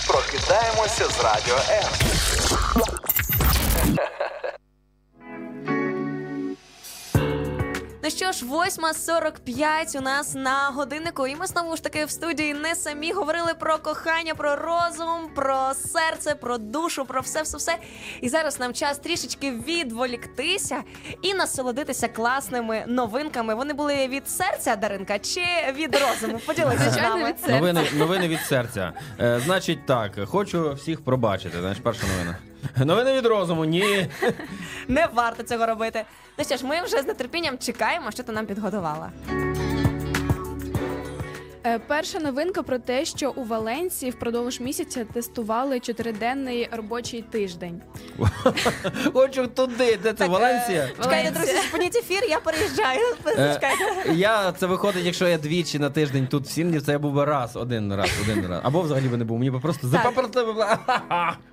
Прокидаємося з радіо М. що ж, 8.45 у нас на годиннику, і ми знову ж таки в студії не самі говорили про кохання, про розум, про серце, про душу, про все, все, все. І зараз нам час трішечки відволіктися і насолодитися класними новинками. Вони були від серця, Даринка, чи від розуму? Поділися з нами. Новини, новини від серця. Е, значить так, хочу всіх пробачити. Знаєш, перша новина. [LAUGHS] Новини від розуму, ні. [LAUGHS] Не варто цього робити. Ну що ж, ми вже з нетерпінням чекаємо, що ти нам підготувала. Е, Перша новинка про те, що у Валенції впродовж місяця тестували чотириденний робочий тиждень. [LAUGHS] Хочу туди, де це Валенсія. Чекайте, друзі, зупиніть ефір, я переїжджаю. Е, Чекайте. Я це виходить, якщо я двічі на тиждень тут в Сімні, це я був би раз, один раз, один раз. Або взагалі би не був. Мені би просто запаперти.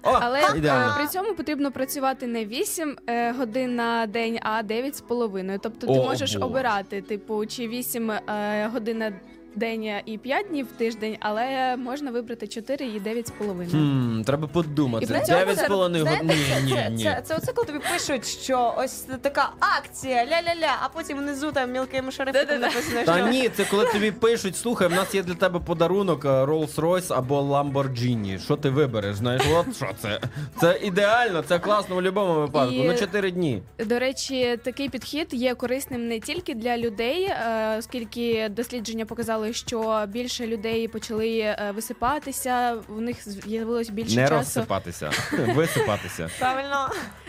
Але е, при цьому потрібно працювати не 8 е, годин на день, а 9 з половиною. Тобто ти можеш обирати, типу, чи 8 е, годин на день і 5 днів в тиждень, але можна вибрати 4 і 9 з половиною. Хм, треба подумати. І при цьому Дев'ять з це- половиною це, Ні, ні, ні. це, це оце коли тобі пишуть, що ось така акція, ля-ля-ля, а потім внизу там мілким шрифтом Да-да-да. написано, Та ні, це коли тобі пишуть, слухай, в нас є для тебе подарунок е, Rolls-Royce або Lamborghini. Що ти вибереш? Знаєш, от що це? Це ідеально, це класно в будь-якому випадку. І- На 4 дні. До речі, такий підхід є корисним не тільки для людей, е, оскільки дослідження показали, що більше людей почали е, висипатися, в них з'явилось більше Не часу. розсипатися, [LAUGHS] висипатися. правильно.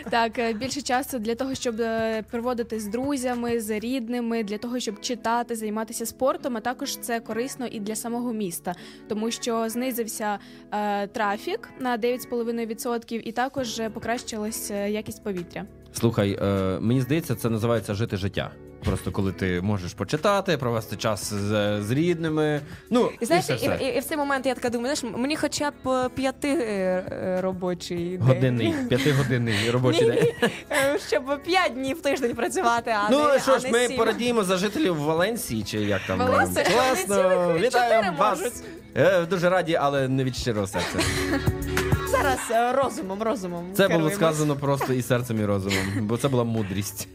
Так, е, більше часу для того, щоб е, проводити з друзями, з рідними, для того, щоб читати, займатися спортом. А також це корисно і для самого міста, тому що знизився е, трафік на 9,5% і також покращилась якість повітря. Слухай, е, мені здається, це називається жити життя. Просто коли ти можеш почитати, провести час з, з рідними. Ну, І знаєш, і і, все, все. і, і в цей момент я така думаю, знаєш, мені хоча б е, п'яти е, е, робочий день. Годинний, п'ятигодинний робочий день. щоб п'ять днів в тиждень працювати, а Ну не, що а ж, не ми сім. порадіємо за жителів Валенсії, чи як там Валенсія, класно. Вітаємо вас. можуть. Дуже раді, але не від щирого серця. Зараз розумом, розумом. Це було сказано просто і серцем, і розумом, бо це була мудрість.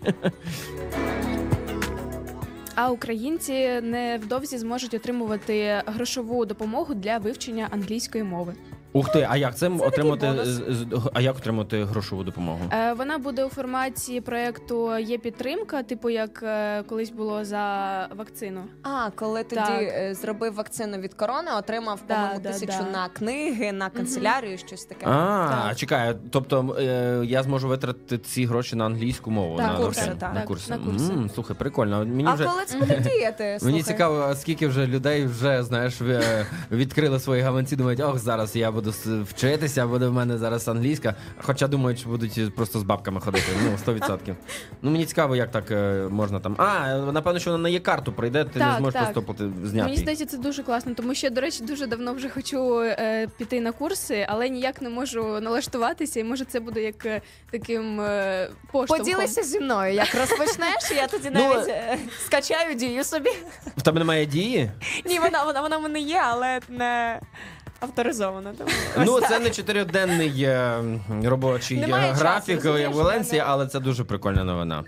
А українці невдовзі зможуть отримувати грошову допомогу для вивчення англійської мови. Ух ти, а як це, отримати бонус. з- з- а як отримати грошову допомогу? Е, Вона буде у форматі проекту є підтримка, типу як е, колись було за вакцину. А, коли тоді Так. е, зробив вакцину від корони, отримав Да, по-моєму да, тисячу да. на книги, на канцелярію, щось таке. А, Так. чекай, тобто е, я зможу витратити ці гроші на англійську мову Так, на курси, навчання? так. на Так, курси. на курси. М, слухай, прикольно. Мені А вже коли це буде [LAUGHS] діяти? Мені Слухай. цікаво, скільки вже людей вже знаєш в- е, відкрили свої гаманці, думають, ох, зараз я буду с- вчитися, буде в мене зараз англійська. Хоча думають, що будуть просто з бабками ходити. Ну, 100%. Ну мені цікаво, як так е, можна там. А, напевно, що вона на є карту прийде, ти не зможеш так. просто плати- зняти. Мені здається, це дуже класно, тому що, до речі, дуже давно вже хочу е, піти на курси, але ніяк не можу налаштуватися, і може це буде як е, таким е, поштовхом. Поділися зі мною, як розпочнеш, я тоді Ну, навіть е, скачаю дію собі. В тебе немає дії? Ні, вона, вона, вона в мене є, але не авторизована. Тому Ну, це не чотириденний е, робочий Немає е, часу, графік розумієш, в Валенції, мене- але це дуже прикольна новина.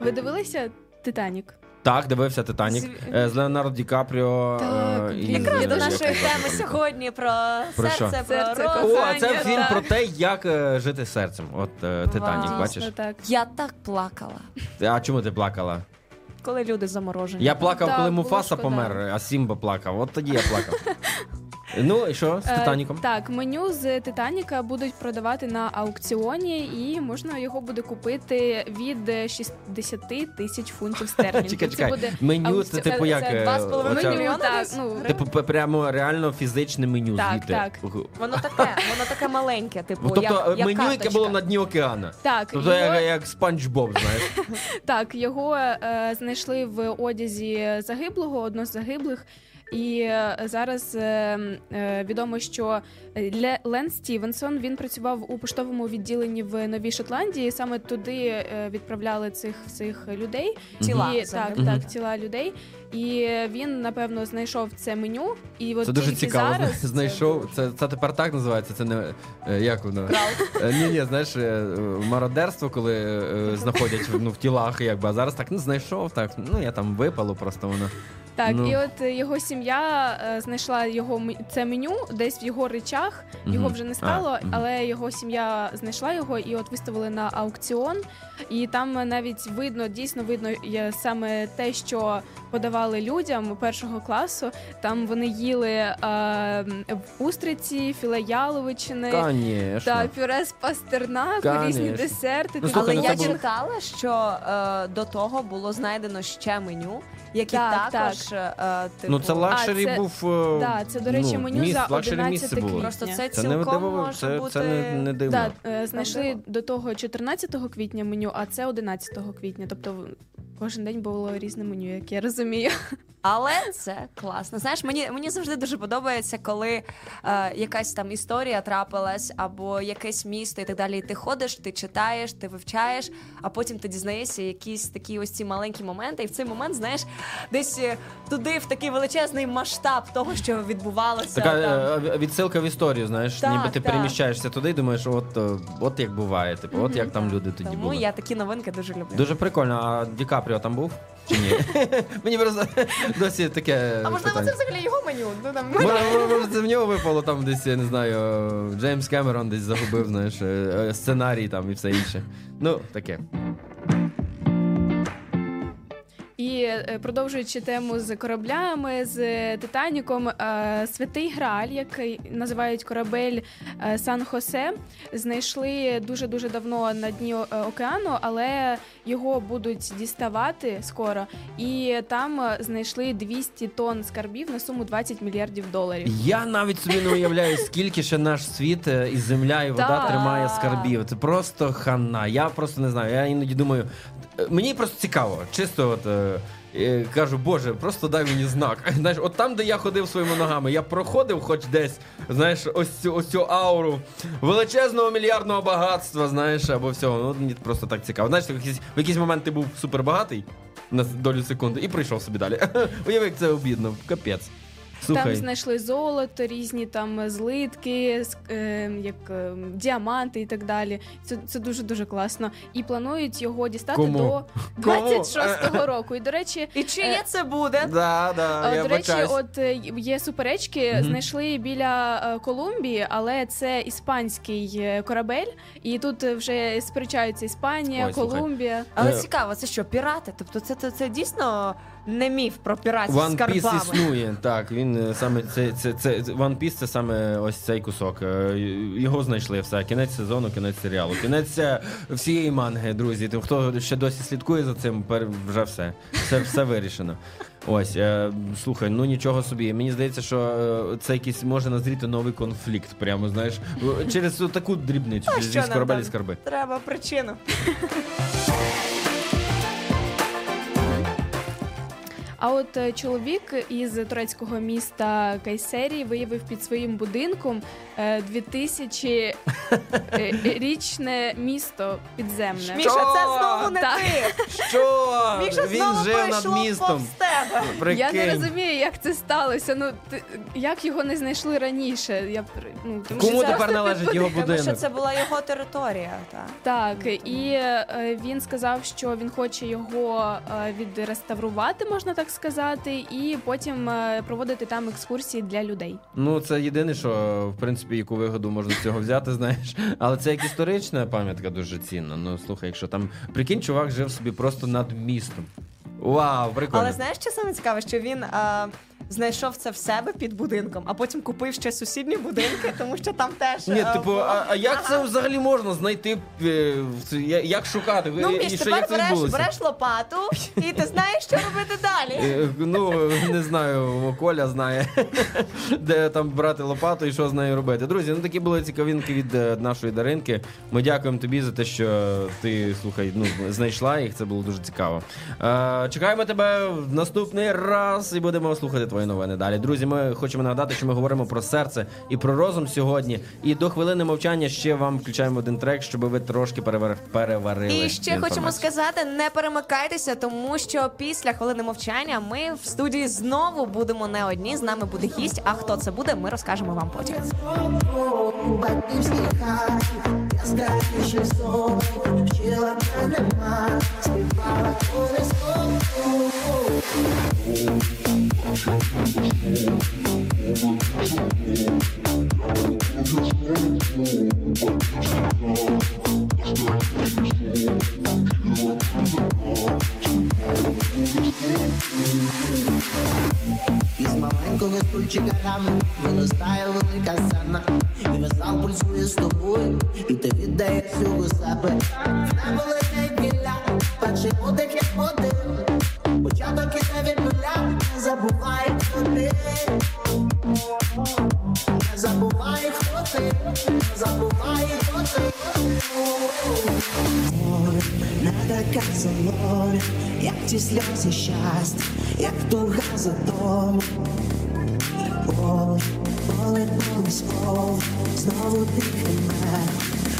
Ви дивилися Титанік? Так, дивився Титанік е, з Леонардо Ді Капріо. Так, е, і- Якраз до нашої теми сьогодні про, Про що? серце, про Серце, розум. О, а це Кохання, фільм так. про те, як е, жити серцем. От е, Титанік, Вау. бачиш? Дійсно, так. Я так плакала, А чому ти плакала? Коли люди заморожені. Я плакав, Так, коли було Муфаса помер, а Сімба плакав. От тоді я плакав. [LAUGHS] Ну і що з Е, Титаніком? Так, меню з Титаніка будуть продавати на аукціоні, і можна його буде купити від 60 тисяч фунтів [LAUGHS] стерлінгів. Чекай, Це чекай. буде Меню аукці- це типу як. це е, два з половиною оця- мільйона? так, десь? ну, Типу п- прямо реально фізичне меню Так, звідти. так. Воно таке, воно таке маленьке, типу, Тобто як, як меню, яке карточка. було на дні океану. Так, Тобто його, як, як спанч Боб, знаєш. [LAUGHS] так, його е, знайшли в одязі загиблого, одного з загиблих. І е, зараз е, е, відомо, що Ле- Лен Стівенсон він працював у поштовому відділенні в Новій Шотландії. Саме туди відправляли цих всіх людей. Тіла І, так, так, тіла людей. І він напевно знайшов це меню. І от Це дуже цікаво. зараз Знайшов. Це, це тепер так називається. Це не е, як воно? Ні, ні, знаєш, е, мародерство, коли е, знаходять ну, в тілах, якби. А зараз так, ну знайшов, так. Ну я там випало, просто воно. Так, Ну. і от е, його сім'я е, знайшла його це меню десь в його речах. Його Мгм. вже не стало, мгм. але його сім'я знайшла його і от виставили на аукціон. І там навіть видно, дійсно видно саме те, що подавали людям першого класу. Там вони їли е, устриці, філе яловичини. Конечно. Та пюре з пастернаку, різні десерти. Ну, слухай, Але ну, я це було- читала, що е, до того було знайдено ще меню, які Так, також е, типу, Ну це luxury це- був. е, Да, це, до речі, ну, меню міст, за luxury 11 місце було. квітня. Просто це Це не цілком дивово, може це, бути. це не, не дивно. Так, е, знайшли Правдиво. до того 14 квітня меню, а це 11 квітня. Тобто в- кожен день було різне меню, як я розумію. Але це класно. Знаєш, мені, мені завжди дуже подобається, коли е, якась там історія трапилась, або якесь місто і так далі. І ти ходиш, ти читаєш, ти вивчаєш, а потім ти дізнаєшся якісь такі ось ці маленькі моменти. І в цей момент, знаєш, десь е, туди в такий величезний масштаб того, що відбувалося. Така там. е, відсилка в історію, знаєш, Так, ніби ти так. переміщаєшся туди і думаєш, от, е, от як буває, типу, от як там люди тоді Тому були. я такі новинки дуже люблю. Дуже прикольно, а Ді Капріо там був? Чи ні? [LAUGHS] Мені просто досі таке. А можливо, питання. це взагалі його меню. Ну, там... Може, це в нього випало там десь, я не знаю, Джеймс Кемерон десь загубив, знаєш, е, сценарій там і все інше. Ну, таке. І е, продовжуючи тему з кораблями, з Титаніком, е, Святий Грааль, який називають корабель е, Сан-Хосе, знайшли дуже дуже давно на дні е, океану, але його будуть діставати скоро. І там е, знайшли 200 тонн скарбів на суму 20 мільярдів доларів. Я навіть собі не уявляю, скільки ще наш світ і земля, і вода тримає скарбів. Це просто хана. Я просто не знаю. Я іноді думаю, е, мені просто цікаво, чисто от. е, е, Кажу, боже, просто дай мені знак. [LAUGHS] Знаєш, от там, де я ходив своїми ногами, я проходив хоч десь, знаєш, ось цю, ось цю ауру величезного мільярдного багатства, знаєш, або всього. Ну, мені просто так цікаво. Знаєш, в якийсь, в якийсь момент ти був супербагатий на долю секунди і прийшов собі далі. [LAUGHS] Уяви, як це обідно, капець. Слухай. Там знайшли золото, різні там злитки, е, як е, діаманти і так далі. Це, це дуже дуже класно. І планують його дістати Кому? до Кому? 26-го року. І до речі, І чиє це буде? Да, да, е, я до речі, бачаюсь. от е, є суперечки, Мгм. знайшли біля е, Колумбії, але це іспанський е, корабель, і тут е, вже сперечаються Іспанія, Ой, слухай. Але Колумбія. Але Е. цікаво, це що, пірати? Тобто це, це, це дійсно не міф про піратів з One Piece скарбами. існує, так. Він е, саме це, це, це One Piece це саме ось цей кусок. Е, Його знайшли все. Кінець сезону, кінець серіалу. Кінець е, всієї манги, друзі. Тим, хто ще досі слідкує за цим, вже все. Все, все вирішено. Ось, е, слухай, ну нічого собі. Мені здається, що е, це якийсь може назріти новий конфлікт. Прямо знаєш, через таку дрібницю, А через що нам корабелі скарби. Треба причину. [LAUGHS] А от е, чоловік із турецького міста Кайсері виявив під своїм будинком 2000 е, річне місто підземне. Міша, це знову не Так. ти. Що? Міша Він знову жив над містом. повз тебе. Я не розумію, як це сталося. Ну ти, як його не знайшли раніше? Я ну тому Кому що це- тепер належить його Тому що будинок? це була його територія. Так. так, і е, він сказав, що він хоче його е, відреставрувати, можна так сказати, і потім е, проводити там екскурсії для людей. Ну, це єдине, що в принципі яку вигоду можна з цього взяти, [LAUGHS] знаєш. Але це як історична пам'ятка дуже цінна. Ну слухай, якщо там прикинь, чувак жив собі просто над містом. Вау, прикольно. Але знаєш, що саме цікаве, що він а, знайшов це в себе під будинком, а потім купив ще сусідні будинки, тому що там теж. Ні, типу, а, а як це взагалі можна знайти? е, в я- Як шукати? Ну, І що, тепер як це береш, відбулося? береш лопату, і ти знаєш, що робити далі. Е, Ну, не знаю, Коля знає, [LAUGHS] де там брати лопату і що з нею робити. Друзі, ну такі були цікавинки від е, нашої Даринки. Ми дякуємо тобі за те, що ти слухай, ну знайшла їх. Це було дуже цікаво. Е, Чекаємо тебе в наступний раз і будемо слухати твої свої новини далі. Друзі, ми хочемо нагадати, що ми говоримо про серце і про розум сьогодні. І до хвилини мовчання ще вам включаємо один трек, щоб ви трошки перевар... переварили. І ще хочемо сказати, не перемикайтеся, тому що після хвилини мовчання ми в студії знову будемо не одні. З нами буде гість. А хто це буде, ми розкажемо вам потім. Із маленького стульчика рами виростає велика сцена І весь зал пульсує з тобою, і ти віддаєш всього себе В небо летить перший подих як подив Початок іде від не забувай хто ти Не забувай хто ти, не забувай хто ти Море, золота, як ті сльози щастя, як туга за домом. Поле, поле, поле знову тихе мене,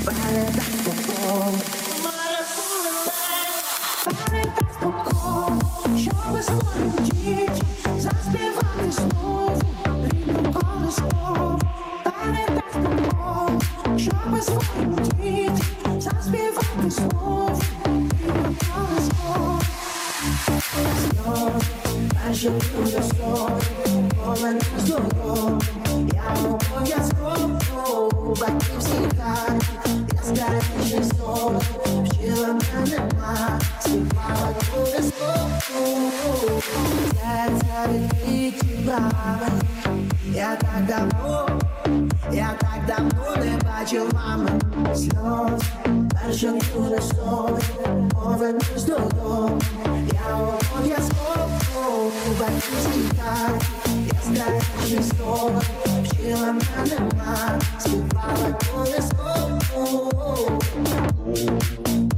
передай по полу. Передай спокійно, щоб свою щоб свою діть заспівати знову рідну колискову. Сльози, перше буде сон, поле не здоров. Я обов'язково у батьківській хаті, яскравіший сон, вчила мене мати, співала колискову. Серця відкриті брами, я так давно, я так давно не бачив мами сльоз. Перше буде сон, повернусь додому. Я обов'язково у батьківській Thank you.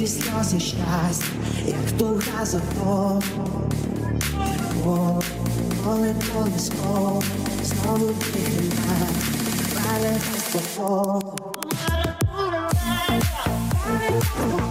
Ті сльози щастя, як туга за домом. Поле, слово, знову тихе мене, передай спокійно. Щоб Oh.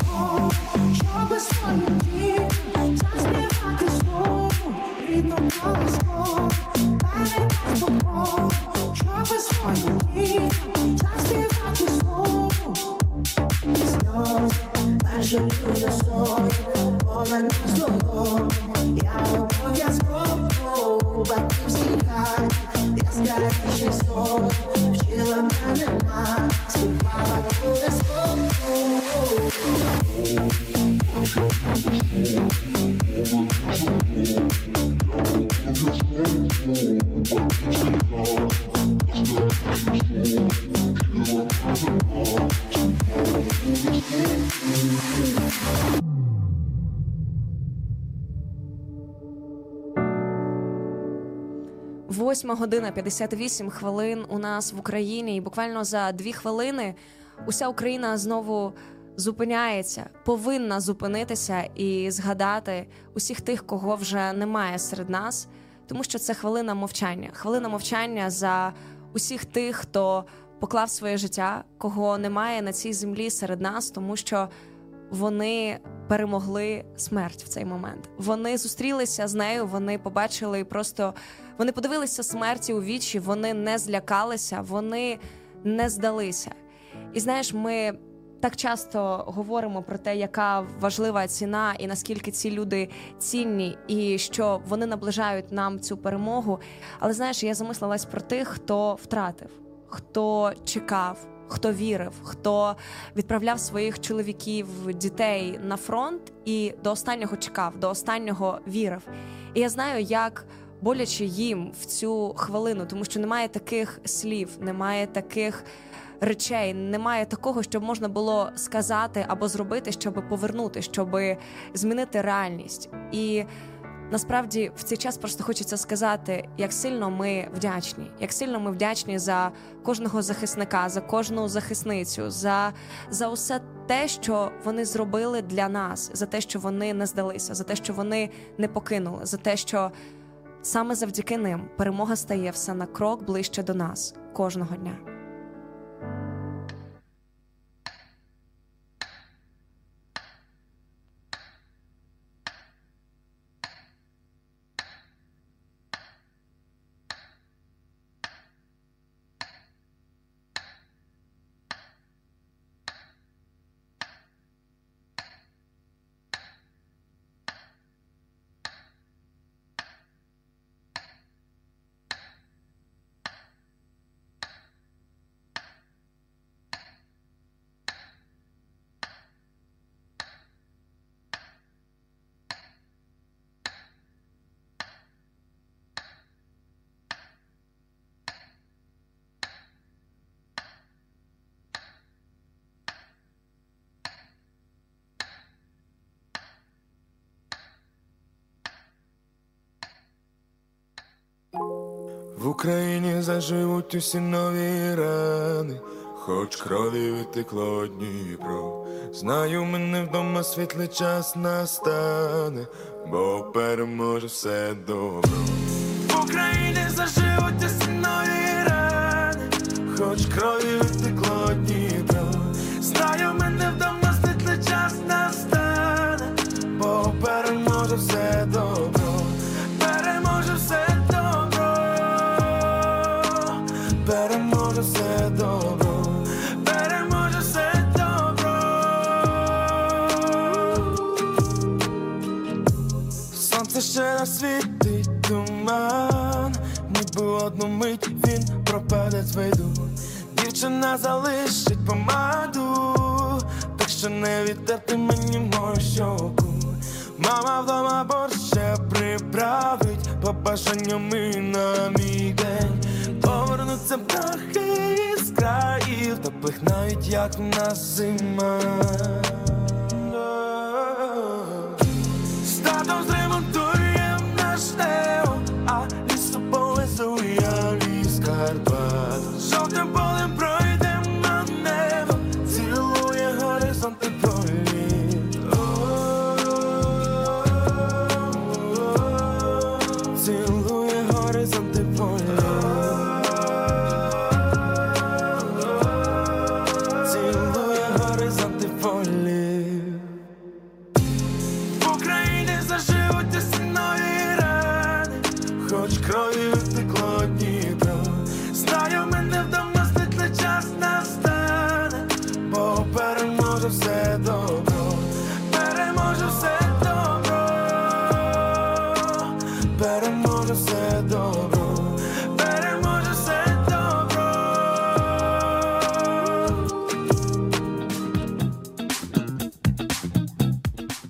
8 година 58 хвилин у нас в Україні, і буквально за дві хвилини уся Україна знову зупиняється, повинна зупинитися і згадати усіх тих, кого вже немає серед нас, тому що це хвилина мовчання. Хвилина мовчання за усіх тих, хто поклав своє життя, кого немає на цій землі серед нас, тому що вони перемогли смерть в цей момент. Вони зустрілися з нею, вони побачили просто, вони подивилися смерті у вічі, вони не злякалися, вони не здалися. І знаєш, ми так часто говоримо про те, яка важлива ціна, і наскільки ці люди цінні, і що вони наближають нам цю перемогу. Але знаєш, я замислилась про тих, хто втратив, хто чекав, хто вірив, хто відправляв своїх чоловіків, дітей на фронт і до останнього чекав, до останнього вірив. І я знаю, як боляче їм в цю хвилину, тому що немає таких слів, немає таких речей, немає такого, щоб можна було сказати або зробити, щоб повернути, щоб змінити реальність. І насправді в цей час просто хочеться сказати, як сильно ми вдячні, як сильно ми вдячні за кожного захисника, за кожну захисницю, за, за усе те, що вони зробили для нас, за те, що вони не здалися, за те, що вони не покинули, за те, що саме завдяки ним перемога стає все на крок ближче до нас кожного дня. В Україні заживуть усі нові рани, хоч крові витекло Дніпро. Знаю, мене вдома світлий час настане, бо переможе все добро. В Україні заживуть пропаде з. Дівчина залишить помаду, так що не віддати мені мою щоку. Мама вдома борщ ще приправить побажанням і на мій день. Повернуться птахи із країв, теплих навіть як в нас зима.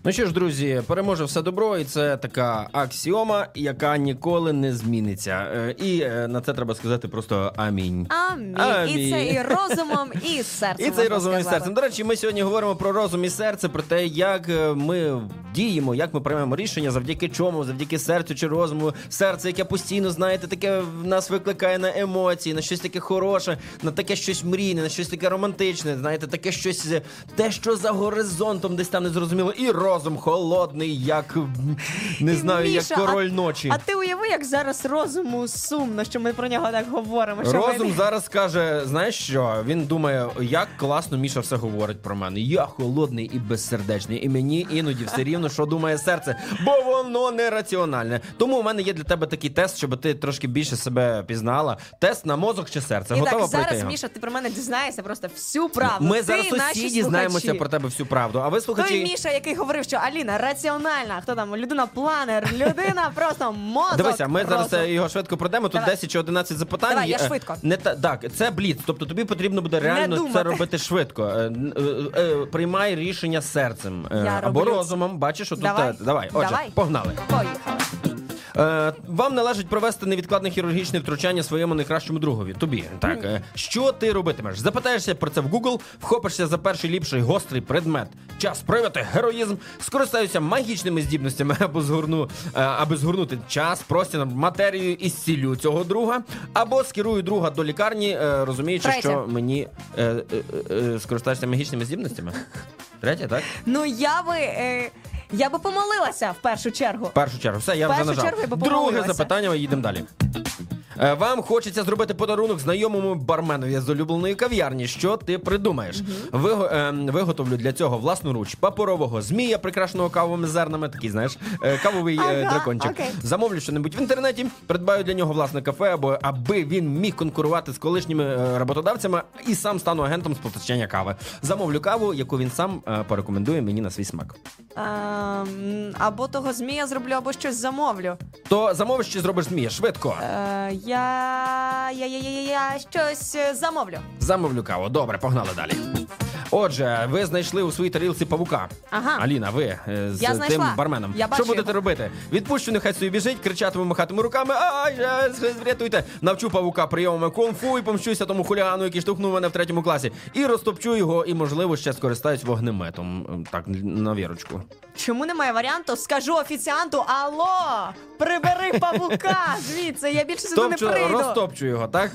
Ну що ж, друзі, переможе все добро, і це така аксіома, яка ніколи не зміниться. Е, І е, на це треба сказати просто амінь. Амінь. І це і розумом, і серцем. І це і розумом розум і серцем. До речі, ми сьогодні говоримо про розум і серце, про те, як е, ми діємо, як ми приймаємо рішення, завдяки чому, завдяки серцю чи розуму. Серце, яке постійно, знаєте, таке в нас викликає на емоції, на щось таке хороше, на таке щось мрійне, на щось таке романтичне, знаєте, таке щось, е, те, що за горизонтом десь там не зрозуміло. І розум холодний, як не знаю, Міша, як король а, ночі. А ти уяви, як зараз розуму сумно, що ми про нього так говоримо. Що Розум ми... зараз каже: знаєш що? Він думає, як класно Міша все говорить про мене. Я холодний і безсердечний, і мені іноді все рівно, що думає серце, бо воно нераціональне. Тому у мене є для тебе такий тест, щоб ти трошки більше себе пізнала. Тест на мозок чи серце. І Готова так, пройти зараз, його? Міша, ти про мене дізнаєшся просто всю правду. Ми Ти зараз і наші усі дізнаємося слухачі. про тебе всю правду. А ви Той слухачі. Міша, який говорив, що Аліна раціональна, хто там, людина планер, людина [LAUGHS] просто мозок. Дивися, ми зараз розум. е, його швидко пройдемо. Тут Давай. 10 чи 11 запитань. Давай, я Е, швидко. Не та так, це бліц. Тобто тобі потрібно буде реально думати. це робити швидко. Е, н- е, е, Приймай рішення серцем е, Я або роблю це. розумом. Бачиш, що тут Давай. е, давай. Отже, Давай. погнали. Поїхали. Е, вам належить провести невідкладне хірургічне втручання своєму найкращому другові. Тобі так е, що ти робитимеш? Запитаєшся про це в Google, вхопишся за перший ліпший гострий предмет. Час проявити героїзм, скористаюся магічними здібностями [LAUGHS] або згорну, е, аби згорнути час, простір, матерію і зцілю цього друга, або скерую друга до лікарні, е, розуміючи, Третє. що мені е, е, е, е, скористаєшся магічними здібностями. Третє, так? Ну я би. Е, я би помолилася в першу чергу. В першу чергу, все, я В вже першу нажав. чергу я би Друге помолилася. запитання, ми їдемо далі. Е, Вам хочеться зробити подарунок знайомому барменові з улюбленої кав'ярні. Що ти придумаєш? Виго- ем, виготовлю для цього власноруч паперового змія, прикрашеного кавовими зернами, такий знаєш, е, кавовий е, Ага, дракончик. окей. Замовлю щось в інтернеті, придбаю для нього власне кафе, або аби він міг конкурувати з колишніми е, роботодавцями і сам стану агентом з постачання кави. Замовлю каву, яку він сам е, порекомендує мені на свій смак. Ем, або того змія зроблю, або щось замовлю. То замовиш чи зробиш змія? Швидко. Е, я, я, я, я, я, щось е, замовлю. Замовлю каву. Добре, погнали далі. Отже, ви знайшли у своїй тарілці павука. Ага. Аліна, ви е, з Я тим барменом. Я бачу Що будете його. робити? Відпущу, нехай собі біжить, кричатиме, махатиме руками. Ай, е, врятуйте! Навчу павука прийомами кунг-фу і помщуся тому хулігану, який штовхнув мене в третьому класі. І розтопчу його, і, можливо, ще скористаюсь вогнеметом. М, Так, на вірочку. Чому немає варіанту? Скажу офіціанту: Алло, прибери павука звідси, я більше сюди не Топчу, прийду. розтопчу його, так?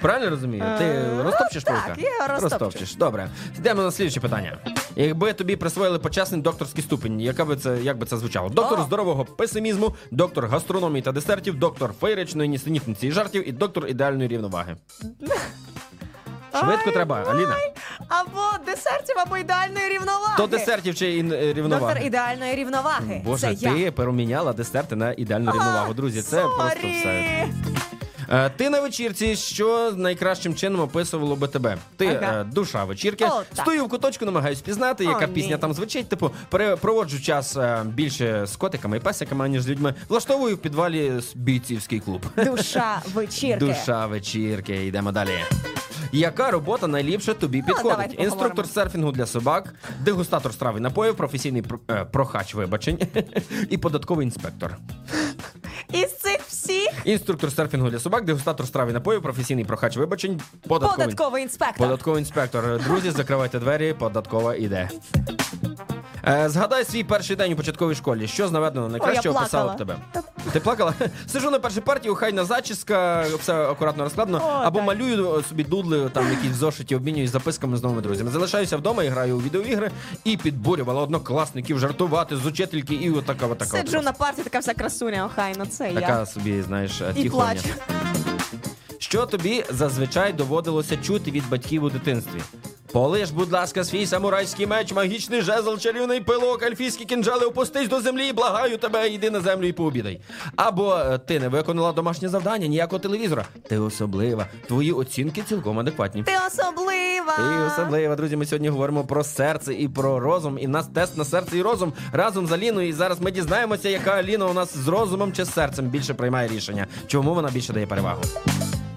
Правильно розумію? Ти Е, розтопчеш так, павука? я його розтопчу. Розтопчеш. Добре. Йдемо на слідче питання. Якби тобі присвоїли почесний докторський ступінь, яка би це, як би це звучало? Доктор здорового песимізму, доктор гастрономії та десертів, доктор феєричної нісенітниці і жартів і доктор ідеальної рівноваги. [LAUGHS] Швидко Ай, треба, Аліна. Або десертів, або ідеальної рівноваги. То десертів чи ін- е, рівноваги? Доктор ідеальної рівноваги. Боже, це ти я. переміняла десерти на ідеальну рівновагу. Друзі, це просто все. Е, Ти на вечірці, що найкращим чином описувало би тебе? Ти Ага. е, душа вечірки. О, так. Стою в куточку, намагаюсь пізнати, яка О, ні. пісня там звучить. Типу, пере- проводжу час е, більше з котиками і песиками, аніж з людьми. Влаштовую в підвалі с- бійцівський клуб. Душа [LAUGHS] вечірки. Душа вечірки. Йдемо далі. Яка робота найліпше тобі підходить? Ну, Інструктор серфінгу для собак, дегустатор страв і напоїв, професійний про- е, прохач вибачень [LAUGHS] і податковий інспектор. Із цих всіх Інструктор серфінгу для собак, дегустатор страв і напоїв, професійний прохач вибачень, податковий, податковий інспектор. податковий інспектор. Друзі, закривайте двері, податкова іде. Е, згадай свій перший день у початковій школі. Що з наведено найкраще Ой, я описало б тебе? Ти плакала? [LAUGHS] Сижу на першій партії, хайна зачіска, все акуратно розкладно, О, або так. малюю собі дудли, там якісь в зошиті, обмінююсь записками з новими друзями. Залишаюся вдома і граю у відеоігри і підбурювала однокласників жартувати з учительки і отака отака. Сиджу от на парті, така вся красуня, охайно, це Така я. собі, знаєш, І тіхоня. плачу. Що тобі зазвичай доводилося чути від батьків у дитинстві? Полиш, будь ласка, свій самурайський меч, магічний жезл, чарівний пилок, ельфійські кінжали, опустись до землі, і благаю тебе, йди на землю і пообідай. Або е, ти не виконала домашнє завдання, ніякого телевізора. Ти особлива. Твої оцінки цілком адекватні. Ти особлива. Ти особлива, друзі. Ми сьогодні говоримо про серце і про розум. І в нас тест на серце і розум разом з Аліною. І зараз ми дізнаємося, яка Аліна у нас з розумом чи з серцем більше приймає рішення. Чому вона більше дає перевагу?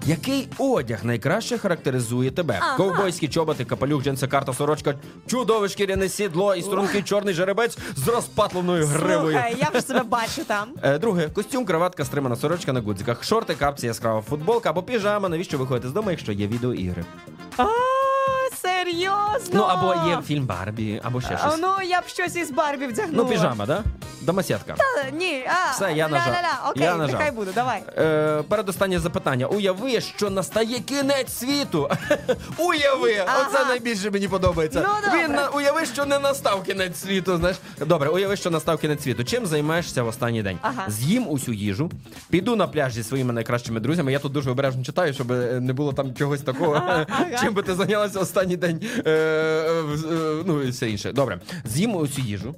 Який одяг найкраще характеризує тебе? Ага. Ковбойські чоботи, капелюх, джинси, карта, сорочка, чудове шкіряне сідло і стрункий чорний жеребець з розпатленою гривою. Слухай, я вже себе бачу там. Е, Друге, костюм, краватка, стримана сорочка на гудзиках, шорти, капці, яскрава футболка або піжама. Навіщо виходити з дому, якщо є відеоігри? А, серйозно? Ну або є фільм Барбі, або ще А, щось. Ну, я б щось із Барбі вдягнула. Ну, піжама, да? Домосідка. Та, Ні, а, Все, я нажав. ля-ля-ля, Окей, Я нажав. нехай буде, давай. Е, передостаннє запитання. Уяви, що настає кінець світу. [LAUGHS] Уяви! Ага. Оце найбільше мені подобається. Ну, добре. Він на- уяви, що не настав кінець світу. Знаєш, добре, уяви, що настав кінець світу. Чим займаєшся в останній день? Ага. З'їм усю їжу, піду на пляж зі своїми найкращими друзями. Я тут дуже обережно читаю, щоб е, не було там чогось такого. [LAUGHS] Чим би ти зайнялася останній день? Е, е, е, ну і все інше. Добре, з'їм усю їжу,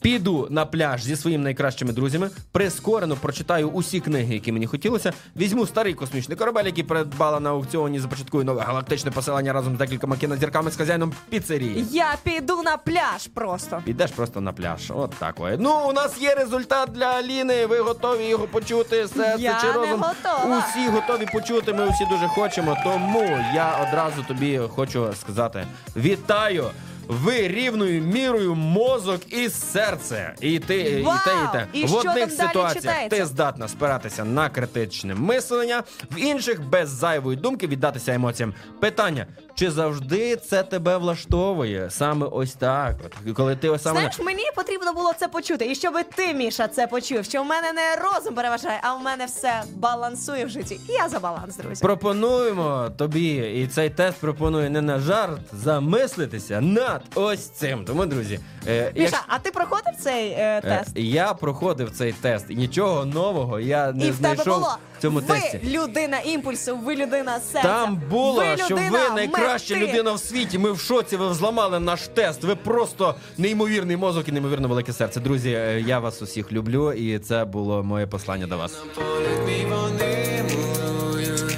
піду на пляж зі своїми найкращими друзями, прискорено прочитаю усі книги, які мені хотілося. Візьму старий космічний корабель, який придбала на аукціоні, започаткую нове галактичне поселення разом з декількома кінозірками з хазяїном піцерії. Я піду на пляж просто. Підеш просто на пляж. От так. ой. Ну, у нас є результат для Аліни. Ви готові його почути? Серце Я чи не розум? готова. Усі готові почути. Ми всі дуже хочемо. Тому я одразу тобі хочу сказати: вітаю! ви рівною мірою мозок і серце. І ти і те, і те. І в що одних там далі ситуаціях читається? ти здатна спиратися на критичне мислення, в інших без зайвої думки віддатися емоціям. Питання: чи завжди це тебе влаштовує? Саме ось так. От коли ти ось саме Знаєш, мені потрібно було це почути. І щоб ти, Міша, це почув, що в мене не розум переважає, а в мене все балансує в житті. І я за баланс, друзі. Пропонуємо тобі, і цей тест пропонує не на жарт замислитися над ось цим. Тому, друзі, е, Міша, як- а ти проходив цей е, е, тест? я проходив цей тест, і нічого нового я не І в тебе знайшов було в цьому ви тесті. людина імпульсу, ви людина серця. Там було, ви що людина ви найкраща мети. людина в світі. Ми в шоці, ви взламали наш тест. Ви просто неймовірний мозок і неймовірно велике серце. Друзі, е, я вас усіх люблю, і це було моє послання до вас. Полюбі вони милують,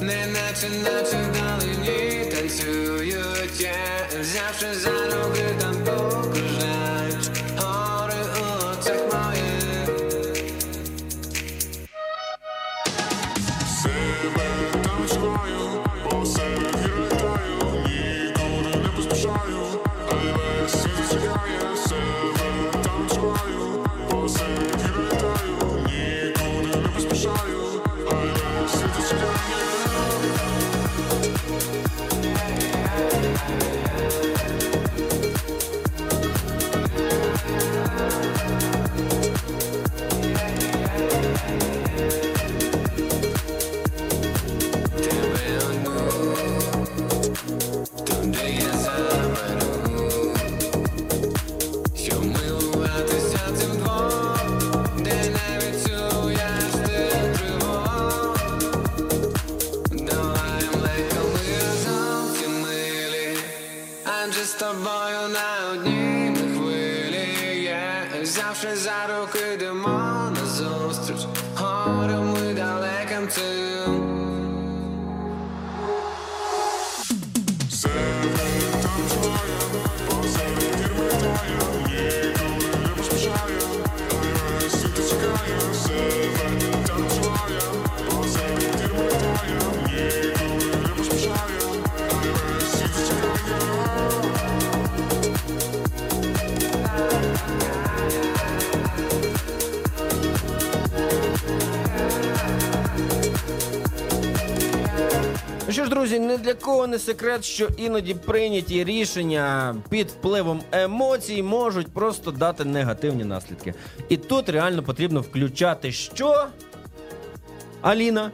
неначе наче вдалині танцюють, yeah. взявши за руки друзі, не для кого не секрет, що іноді прийняті рішення під впливом емоцій можуть просто дати негативні наслідки. І тут реально потрібно включати що? Аліна,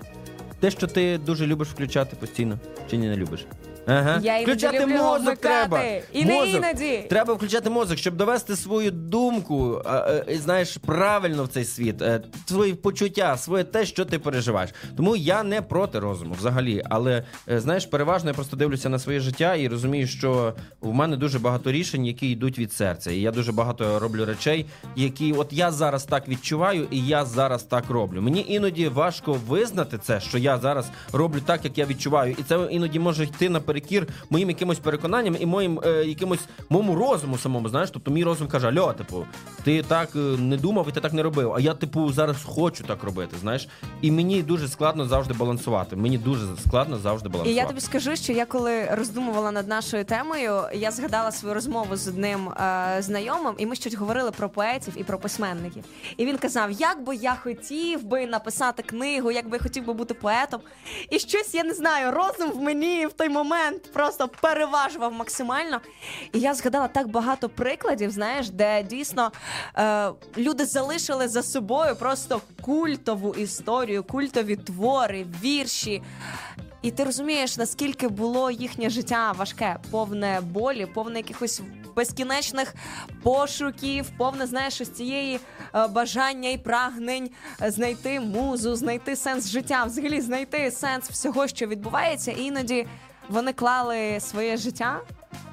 те, що ти дуже любиш включати постійно, чи ні, не любиш? Ага. Я іноді включати люблю мозок вмикати. треба. І не мозок. іноді. Треба включати мозок, щоб довести свою думку, е, е, знаєш, правильно в цей світ, е, свої почуття, своє те, що ти переживаєш. Тому я не проти розуму взагалі. Але е, знаєш, переважно я просто дивлюся на своє життя і розумію, що в мене дуже багато рішень, які йдуть від серця. І я дуже багато роблю речей, які от я зараз так відчуваю, і я зараз так роблю. Мені іноді важко визнати це, що я зараз роблю так, як я відчуваю, і це іноді може йти наперекір моїм якимось переконанням і моїм е, якимось моєму розуму самому. Знаєш, тобто мій розум каже: Альо, типу, ти так е, не думав і ти так не робив. А я, типу, зараз хочу так робити. Знаєш, і мені дуже складно завжди балансувати. Мені дуже складно завжди І я тобі скажу, що я коли роздумувала над нашою темою, я згадала свою розмову з одним е, знайомим, і ми щось говорили про поетів і про письменників. І він казав, як би я хотів би написати книгу, як би я хотів би бути поетом. І щось я не знаю, розум в мені в той момент просто переважував максимально. І я згадала так багато прикладів, знаєш, де дійсно е, люди залишили за собою просто культову історію, культові твори, вірші. І ти розумієш, наскільки було їхнє життя важке, повне болі, повне якихось безкінечних пошуків, повне, знаєш, ось цієї е, бажання і прагнень знайти музу, знайти сенс життя, взагалі знайти сенс всього, що відбувається. І іноді вони клали своє життя.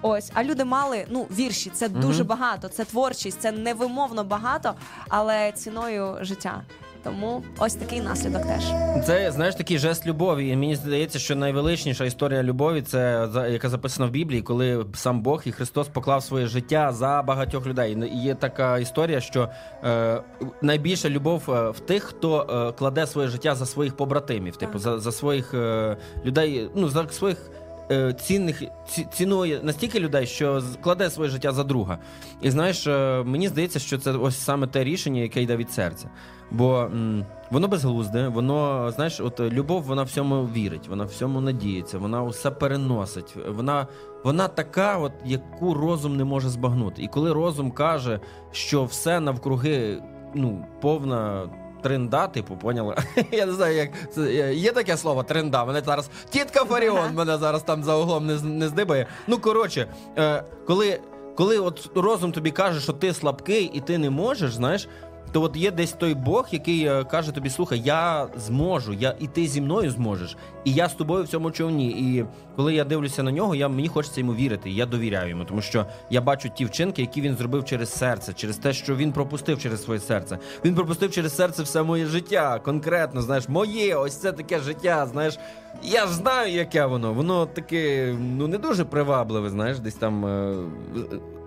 Ось, а люди мали ну вірші. Це дуже багато, це творчість, це невимовно багато, але ціною життя. Тому ось такий наслідок теж. Це знаєш такий жест любові. І мені здається, що найвеличніша історія любові, це яка записана в Біблії, коли сам Бог і Христос поклав своє життя за багатьох людей. І є така історія, що е, найбільша любов е, в тих, хто е, кладе своє життя за своїх побратимів, типу за, за своїх е, людей, ну за своїх. Е, цінних ці, цінує настільки людей, що кладе своє життя за друга. І знаєш, е, мені здається, що це ось саме те рішення, яке йде від серця. Бо м, воно безглузде, воно, знаєш, от любов, вона всьому вірить, вона всьому надіється, вона усе переносить. Вона, вона така, от, яку розум не може збагнути. І коли розум каже, що все навкруги ну, повна. Тренда, типу, поняли? [LAUGHS] Я не знаю, як це є таке слово тренда. Мене зараз тітка Фаріон мене зараз там за углом не, не здибає. Ну коротше, е, коли, коли от розум тобі каже, що ти слабкий і ти не можеш, знаєш. То от є десь той Бог, який е, каже тобі: слухай, я зможу, я і ти зі мною зможеш, і я з тобою в цьому човні. І коли я дивлюся на нього, я мені хочеться йому вірити. Я довіряю йому, тому що я бачу ті вчинки, які він зробив через серце, через те, що він пропустив через своє серце. Він пропустив через серце все моє життя. Конкретно, знаєш, моє, ось це таке життя. Знаєш, я ж знаю, яке воно. Воно таке, ну не дуже привабливе. Знаєш, десь там е,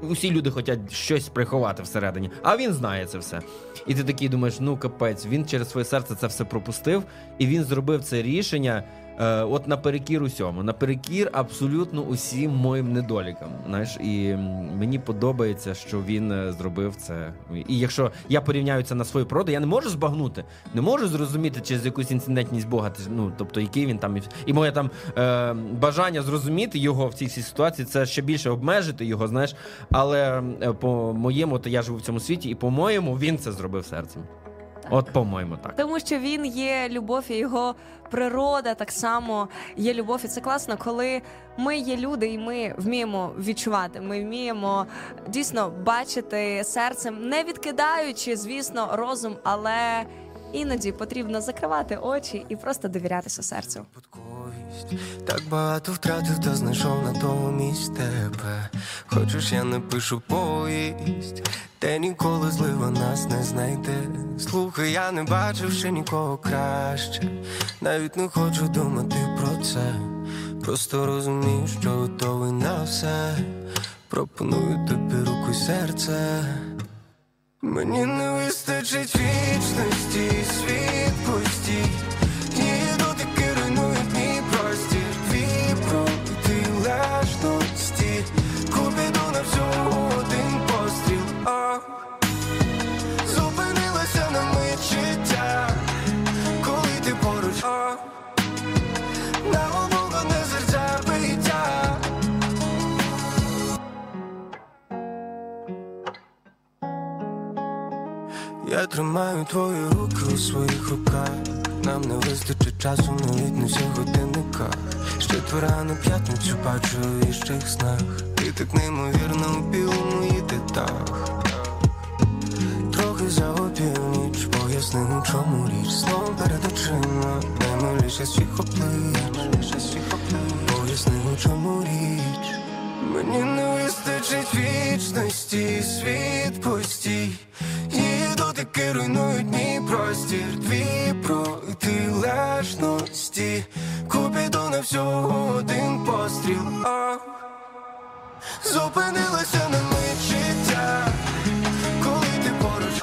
усі люди хочуть щось приховати всередині, а він знає це все. І ти такий думаєш, ну капець, він через своє серце це все пропустив, і він зробив це рішення. Е, от наперекір усьому, наперекір абсолютно усім моїм недолікам. Знаєш, і мені подобається, що він е, зробив це. І якщо я порівняю це на свою природу, я не можу збагнути, не можу зрозуміти через якусь інцидентність Бога. Ну тобто, який він там і- і моє там е, бажання зрозуміти його в цій всій ситуації, це ще більше обмежити його, знаєш. Але е, по моєму, то я живу в цьому світі, і по-моєму, він це зробив серцем. От, по-моєму, так. Тому що він є любов, і його природа так само є любов. І це класно, коли ми є люди, і ми вміємо відчувати. Ми вміємо дійсно бачити серцем, не відкидаючи, звісно, розум, але іноді потрібно закривати очі і просто довірятися серцю. Так багато втратив, та знайшов на тому місць тебе. Хочеш, я напишу повість, де ніколи злива нас не знайде. Слухай, я не бачив ще нікого краще. Навіть не хочу думати про це. Просто розумію, що готовий на все. Пропоную тобі руку й серце. Мені не вистачить вічності, світ пустій. Всього один постріл. Зупинилася на мить життя. Коли ти поруч, о, на обох не серця биття. Я тримаю твої руки у своїх руках. Нам не вистачить часу навіть на всіх годинниках. Ще твора на п'ятницю бачу в іщих снах. Ти так неймовірно у білому їдетах. Трохи за опівніч, поясни, у чому річ. Словом перед очима, наймиліше всіх облич. Поясни, у чому річ. Мені не вистачить вічності, світ постій. Її дотики руйнують мій простір, твій протилежності. Купіду на всього один постріл. О, зупинилася на мить життя. Коли ти поруч,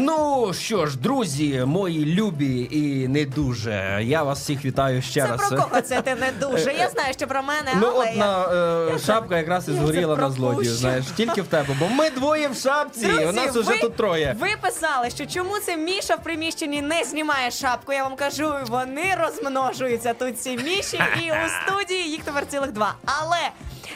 Ну що ж, друзі, мої любі і не дуже. Я вас всіх вітаю ще Це раз. про кого це ти не дуже? Я знаю, що про мене, Ну але от я... на е, шапка якраз і згоріла на злодію. Знаєш, тільки в тебе, бо ми двоє в шапці. Друзі, у нас уже ви, тут троє. Ви писали, що чому це Міша в приміщенні не знімає шапку. Я вам кажу, вони розмножуються тут ці міші, і у студії їх тепер цілих два. Але.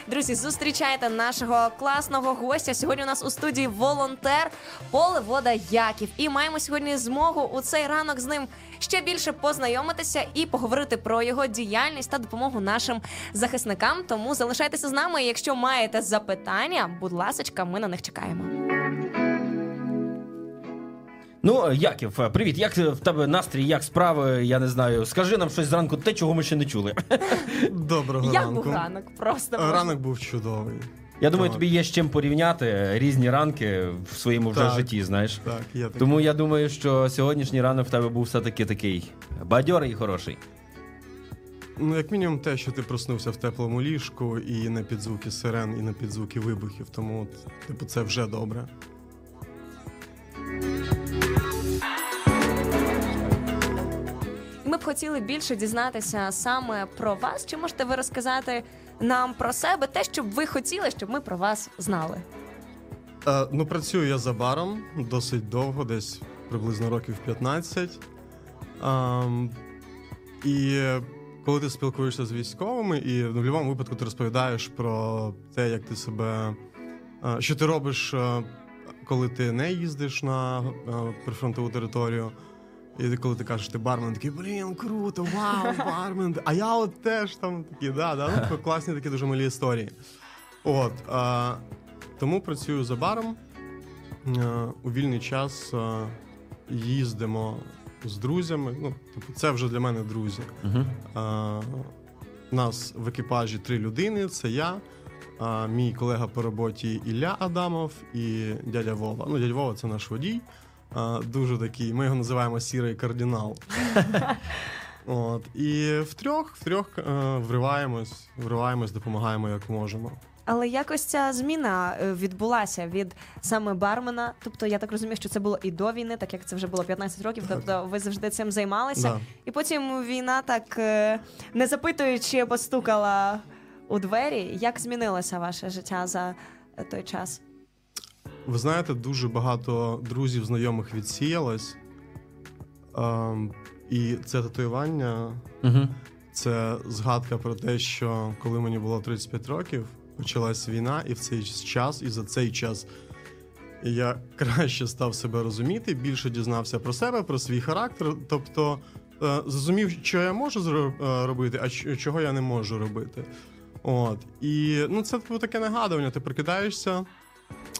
Друзі, зустрічайте нашого класного гостя. Сьогодні у нас у студії волонтер Поле Вода Яків. І маємо сьогодні змогу у цей ранок з ним ще більше познайомитися і поговорити про його діяльність та допомогу нашим захисникам. Тому залишайтеся з нами. Якщо маєте запитання, будь ласочка, ми на них чекаємо. Ну, Яків, е, привіт. Як в тебе настрій, як справи? Я не знаю. Скажи нам щось зранку, те, чого ми ще не чули. [LAUGHS] Доброго Як ранку. був ранок? Просто Е. Ранок був чудовий. Я думаю, Так. тобі є з чим порівняти різні ранки в своєму вже Так. житті, знаєш. Так, є таке. Тому я думаю, що сьогоднішній ранок в тебе був все-таки такий бадьорий і хороший. Ну, як мінімум, те, що ти проснувся в теплому ліжку і не під звуки сирен, і не під звуки вибухів. Тому, типу, це вже добре. Ми б хотіли більше дізнатися саме про вас. Чи можете ви розказати нам про себе те, що б ви хотіли, щоб ми про вас знали? Е, ну, працюю я за баром досить довго, десь приблизно років 15. Ам, і коли ти спілкуєшся з військовими, і в будь-якому випадку ти розповідаєш про те, як ти себе. е, що ти робиш, е, коли ти не їздиш на е, прифронтову територію. І коли ти кажеш, ти бармен, такий, блін, круто, вау, [LAUGHS] бармен. А я от теж там такі, да, да, ну, класні такі дуже милі історії. От. А, тому працюю за баром. Е, У вільний час е, їздимо з друзями. Ну, типу, це вже для мене друзі. Е, У нас в екіпажі три людини: це я, е, мій колега по роботі Ілля Адамов і дядя Вова. Ну, дядя Вова це наш водій. Е, Дуже такий, ми його називаємо сірий кардинал. [LAUGHS] От. І втрьох, втрьох е, вриваємось, вриваємось, допомагаємо як можемо. Але якось ця зміна е, відбулася від саме бармена. Тобто, я так розумію, що це було і до війни, так як це вже було 15 років. Тобто, ви завжди цим займалися. Да. І потім війна, так е, не запитуючи, постукала у двері. Як змінилося ваше життя за е, той час? Ви знаєте, дуже багато друзів, знайомих відсіялось. Ем, і це татуювання Угу. це згадка про те, що коли мені було 35 років, почалась війна, і в цей час, і за цей час я [LAUGHS] краще став себе розуміти, більше дізнався про себе, про свій характер. Тобто е, зрозумів, що я можу е, робити, а чого я не можу робити. От. І ну, це типу, таке нагадування. Ти прикидаєшся,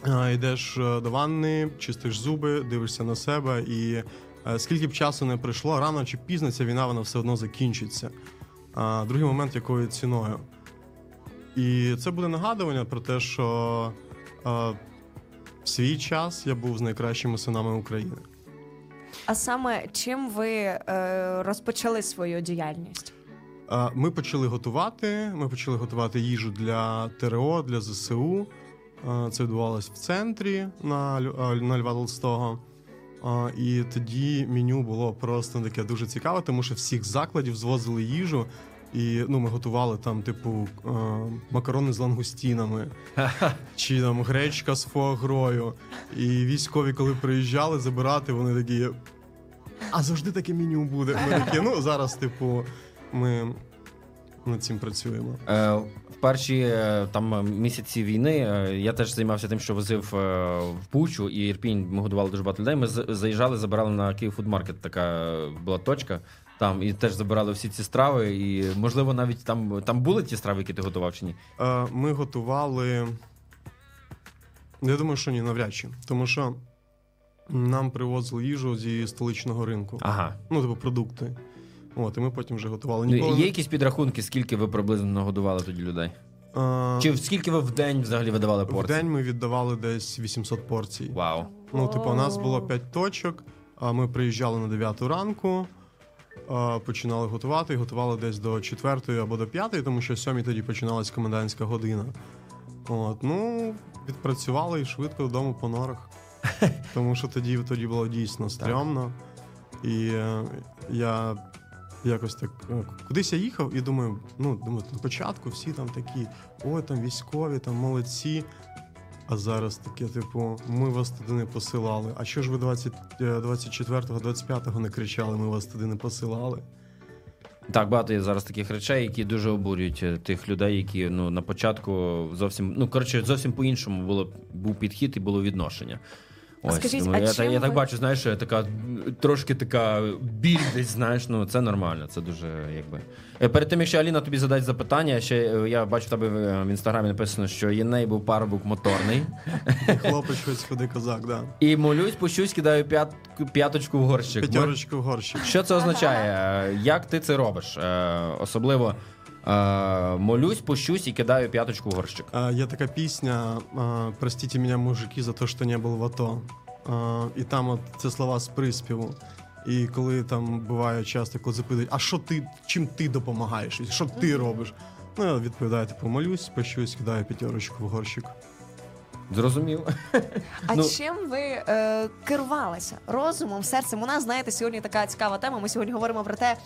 е, йдеш е, до ванни, чистиш зуби, дивишся на себе, і е, скільки б часу не пройшло, рано чи пізно ця війна вона все одно закінчиться. Другий момент, якою ціною. І це буде нагадування про те, що е, в свій час я був з найкращими синами України. А саме чим ви е, розпочали свою діяльність? Е, Ми почали готувати. Ми почали готувати їжу для ТРО, для ЗСУ. Е, Це відбувалось в центрі на, е, на Льва Толстого. І тоді меню було просто таке дуже цікаве, тому що всіх закладів звозили їжу. І ну, ми готували там, типу, макарони з лангустінами, [LAUGHS] чи там гречка з фуагрою. І військові, коли приїжджали забирати, вони такі. А завжди таке меню буде. Ми такі, [LAUGHS] ну зараз, типу, ми над цим працюємо. Е, в перші е, там місяці війни е, я теж займався тим, що возив е, в Пучу і Ірпінь. Ми годували дуже багато людей. Ми заїжджали, забирали на Київ фудмаркет. Така була точка. Там і теж забирали всі ці страви. І можливо, навіть там там були ті страви, які ти готував чи ні? Е, Ми готували. Я думаю, що ні, навряд чи. Тому що нам привозили їжу зі столичного ринку. Ага. Ну, типу, продукти. От, і ми потім вже готували. Ну, Ніколи Є якісь підрахунки, скільки ви приблизно нагодували тоді людей? Е, Чи скільки ви в день взагалі видавали В день ми віддавали десь 800 порцій. Вау. Ну, типу, у нас було 5 точок, а ми приїжджали на 9 ранку, а, починали готувати, і готували десь до 4 або до 5, тому що о 7 тоді починалась комендантська година. От, ну, відпрацювали і швидко додому по норах. [LAUGHS] Тому що тоді, тоді було дійсно стрьомно. І е, я якось так е, кудись я їхав і думаю, ну думаю, на початку всі там такі, ой, там військові, там молодці. А зараз таке, типу, ми вас туди не посилали. А що ж ви 20, е, 24-го, 25-го не кричали, ми вас туди не посилали? Так, багато є зараз таких речей, які дуже обурюють е, тих людей, які ну на початку зовсім ну коротше зовсім по-іншому було був підхід і було відношення. А скажіть, тому а я, чим так, я так бачу, знаєш, така трошки така біль десь, знаєш, ну це нормально, це дуже якби. Е, Перед тим, якщо Аліна тобі задасть запитання, ще е, я бачу в тебе в інстаграмі написано, що Єней був парубок моторний. Хлопець щось ходи козак, да. І молюсь, пущусь, кидаю п'ят, п'яточку в горщик. П'ятерочку в горщик. Що це означає? Е, Як ти це робиш? Е, Особливо е, молюсь, пущусь і кидаю п'яточку в горщик. А, Є така пісня а, Простите меня, мужики, за те, що не був в АТО. А, І там от це слова з приспіву. І коли там буває часто, коли запитують, а що ти, чим ти допомагаєш? Що ти робиш? Ну, я відповідаю, типу, молюсь, пощусь, кидаю п'ятерочку в горщик. Зрозумів. А Ну- чим ви е, керувалися розумом, серцем? У нас знаєте, сьогодні така цікава тема. Ми сьогодні говоримо про те,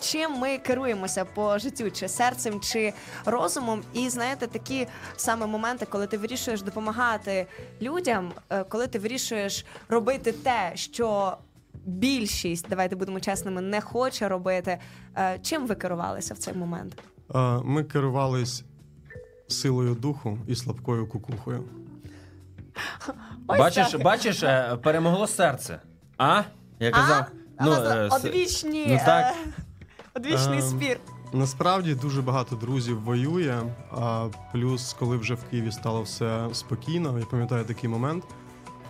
чим ми керуємося по життю, чи серцем, чи розумом. І знаєте, такі саме моменти, коли ти вирішуєш допомагати людям, е, коли ти вирішуєш робити те, що більшість, давайте будемо чесними, не хоче робити. Е, чим ви керувалися в цей момент? Ми керувались силою духу і слабкою кукухою. Ось бачиш, так. бачиш, е, перемогло серце. А? Я казав. А у вас е, с- одвічні, ну, так. Одвічний Ем, спір. Насправді дуже багато друзів воює. А плюс, коли вже в Києві стало все спокійно, я пам'ятаю такий момент.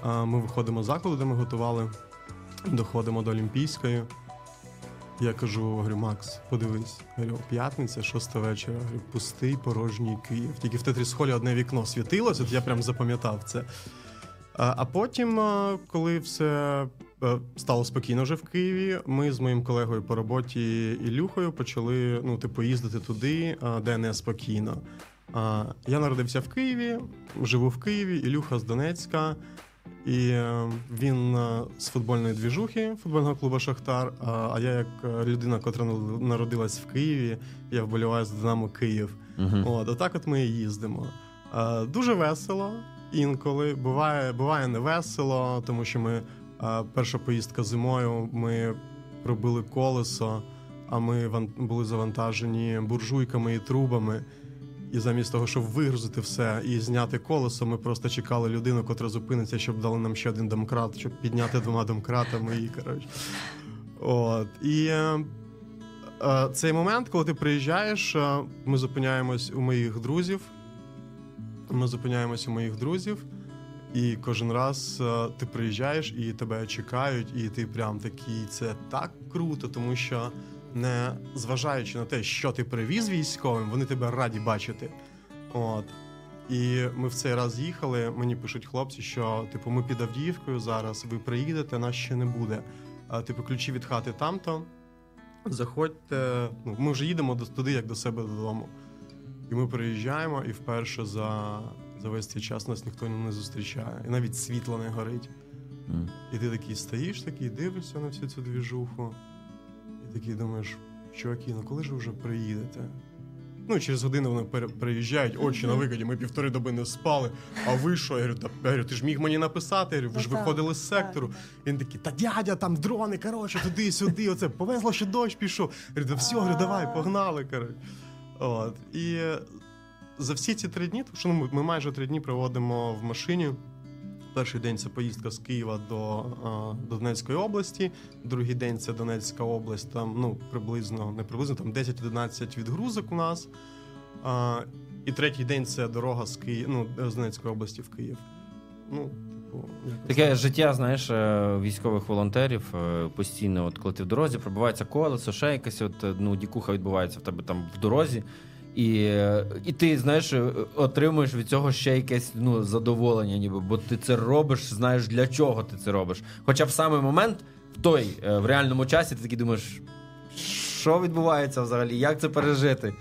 А, Ми виходимо з закладу, де ми готували, доходимо до Олімпійської. Я кажу, говорю, Макс, подивись, говорю, п'ятниця, шоста вечора, говорю, пустий порожній Київ. Тільки в тетрісхолі одне вікно світилось, от я прям запам'ятав це. А, потім, коли все е, стало спокійно вже в Києві, ми з моїм колегою по роботі Ілюхою почали ну, типу, їздити туди, де не спокійно. Я народився в Києві, живу в Києві, Ілюха з Донецька. І е, він е, з футбольної двіжухи футбольного клубу Шахтар. А, я, як людина, котра народилась в Києві, я вболіваю з Динамо Київ. Мгм. От, отак от ми і їздимо. Дуже весело інколи. Буває, буває не весело, тому що ми перша поїздка зимою ми пробили колесо, а ми ван- були завантажені буржуйками і трубами. І замість того, щоб вигрузити все і зняти колесо, ми просто чекали людину, котра зупиниться, щоб дали нам ще один домкрат, щоб підняти двома домкратами і коротше. От. І е, е, цей момент, коли ти приїжджаєш, е, ми зупиняємось у моїх друзів. Ми зупиняємось у моїх друзів, і кожен раз е, ти приїжджаєш і тебе чекають, і ти прям такий, це так круто, тому що не зважаючи на те, що ти привіз військовим, вони тебе раді бачити. От. І ми в цей раз їхали. Мені пишуть хлопці, що типу, ми під Авдіївкою зараз, ви приїдете, нас ще не буде. А, типу, ключі від хати там-то. Заходьте. Ну, ми вже їдемо туди, як до себе додому. І ми приїжджаємо, і вперше за, за весь цей час нас ніхто не зустрічає. І навіть світло не горить. М. І ти такий стоїш, такий дивишся на всю цю двіжуху. І такий думаєш, чуваки, ну коли ж ви вже приїдете? Ну, через годину вони приїжджають, очі на викиді, ми півтори доби не спали. А ви що? Я говорю, та, я говорю, ти ж міг мені написати, я говорю, ви ж Ну, виходили з сектору. Він такий, та дядя, там дрони, коротше, туди, сюди, оце повезло, що дощ пішов. Я говорю, та все, говорю, давай, погнали. коротше. От. І за всі ці три дні, тому що ну, ми- майже три дні проводимо в машині. Перший день це поїздка з Києва до, до Донецької області, другий день це Донецька область, там ну, приблизно, не приблизно, там 10-11 відгрузок у нас. І третій день це дорога з Києва, ну, з Донецької області в Київ. Ну, типу, Таке так. життя, знаєш, е, військових волонтерів е, постійно, от коли ти в дорозі, пробивається колесо, ще якась от, е, ну, дікуха відбувається в тебе там в дорозі. І, і ти, знаєш, отримуєш від цього ще якесь ну, задоволення, ніби, бо ти це робиш, знаєш, для чого ти це робиш. Хоча в самий момент, в той, в реальному часі, ти такий думаєш, що відбувається взагалі, як це пережити?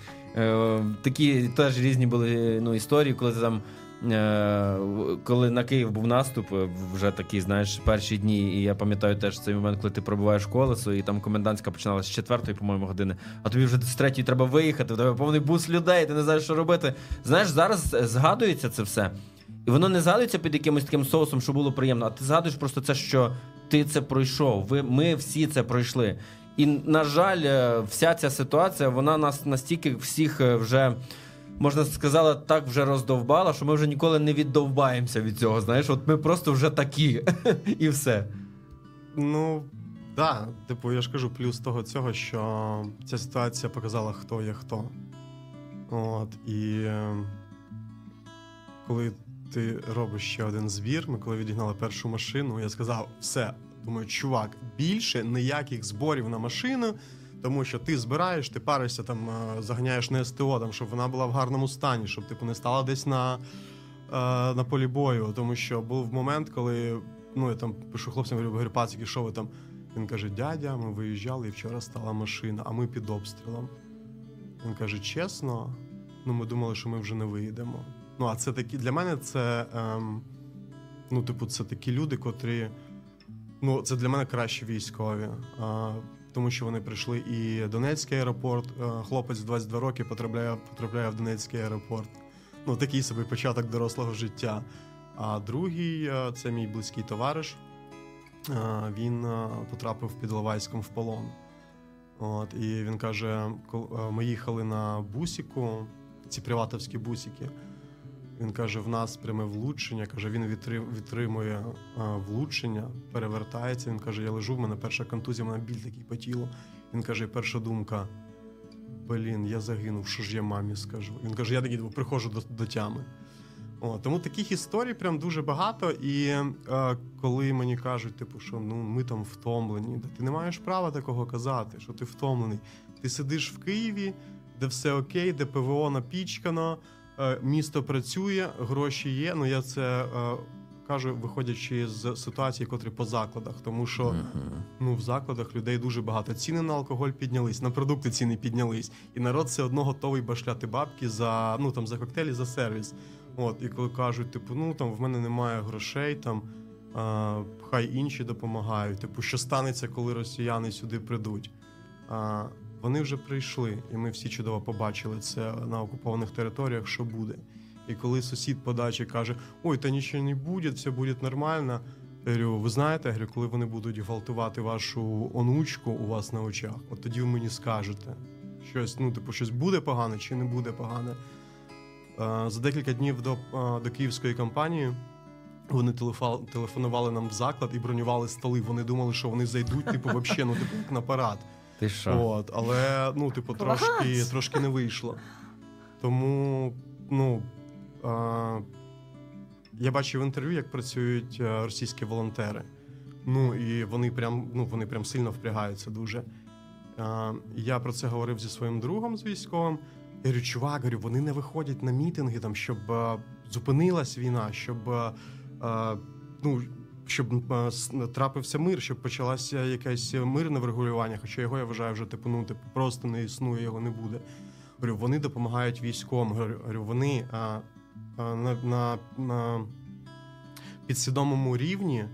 Такі теж різні були ну, історії, коли ти там коли на Київ був наступ, е, вже такі, знаєш, перші дні, і я пам'ятаю теж цей момент, коли ти пробуваєш колесо, і там комендантська починалася з четвертої, по-моєму, години, а тобі вже з третьої треба виїхати, в тебе повний бус людей, ти не знаєш, що робити. Знаєш, зараз е, згадується це все. І воно не згадується під якимось таким соусом, що було приємно, а ти згадуєш просто це, що ти це пройшов. Ви, ми всі це пройшли. І, на жаль, е, вся ця ситуація, вона нас настільки всіх е, вже. Можна сказати, так вже роздовбала, що ми вже ніколи не віддовбаємося від цього. Знаєш, от ми просто вже такі, [LAUGHS] і все. Ну, да, типу, я ж кажу, плюс того цього, що ця ситуація показала, хто є хто. От, і е, коли ти робиш ще один збір, ми коли відігнали першу машину, я сказав: все, думаю, чувак, більше ніяких зборів на машину, тому що ти збираєш, ти паришся там, е, заганяєш на СТО, там, щоб вона була в гарному стані, щоб типу не стала десь на, е, на полі бою. Тому що був момент, коли ну, я там пишу хлопцям, говорю, говорю, пацики, що ви там? Він каже: дядя, ми виїжджали і вчора стала машина, а ми під обстрілом. Він каже: чесно, ну ми думали, що ми вже не виїдемо. Ну, а це такі для мене це. Ем, ну, типу, це такі люди, котрі. Ну, це для мене кращі військові. Тому що вони прийшли і Донецький аеропорт. е, Хлопець в 22 роки потрапляє, потрапляє в Донецький аеропорт. Ну, такий собі початок дорослого життя. А другий е, це мій близький товариш. Е, Він потрапив під Іловайськом в полон. От, і він каже: ми їхали на бусіку, ці приватовські бусики. Він каже: в нас пряме влучення. Каже, він відтримує влучення, перевертається. Він каже: Я лежу, в мене перша контузія, в мене біль такий по тілу. Він каже: перша думка: Блін, я загинув, що ж я мамі скажу. Він каже: я такий приходжу до, до тями. О, тому таких історій прям дуже багато. І е, коли мені кажуть, типу, що ну ми там втомлені, та ти не маєш права такого казати, що ти втомлений. Ти сидиш в Києві, де все окей, де ПВО напічкано, місто працює, гроші є. Ну я це е, кажу, виходячи з ситуації, котрі по закладах, тому що ну в закладах людей дуже багато. Ціни на алкоголь піднялись, на продукти ціни піднялись, і народ все одно готовий башляти бабки за ну там за коктейлі, за сервіс. От, і коли кажуть, типу, ну там в мене немає грошей, там а, хай інші допомагають. Типу, що станеться, коли росіяни сюди прийдуть? А, вони вже прийшли, і ми всі чудово побачили це на окупованих територіях, що буде. І коли сусід по дачі каже: Ой, та нічого не буде, все буде нормально. Я говорю, ви знаєте, я говорю, коли вони будуть гвалтувати вашу онучку у вас на очах, от тоді ви мені скажете, щось, ну, типу, щось буде погане чи не буде погане. Е, За декілька днів до, е, до київської кампанії вони телефонували нам в заклад і бронювали столи. Вони думали, що вони зайдуть, типу, вообще, ну, типу, як на парад. Ти що? От, але ну, типу, Клас! трошки, трошки не вийшло. Тому, ну. Е, я бачив інтерв'ю, як працюють е, російські волонтери. Ну і вони прям, ну, вони прям сильно впрягаються дуже. Е, я про це говорив зі своїм другом з військовим. Я говорю, чувак, говорю, вони не виходять на мітинги, там, щоб е, зупинилась війна, щоб, е, е, ну, щоб трапився мир, щоб почалося якесь мирне врегулювання. Хоча його я вважаю вже типу, ну, типу, просто не існує, його не буде. Говорю, вони допомагають військовим. Говорю, говорю, вони а, а, на, на, на підсвідомому рівні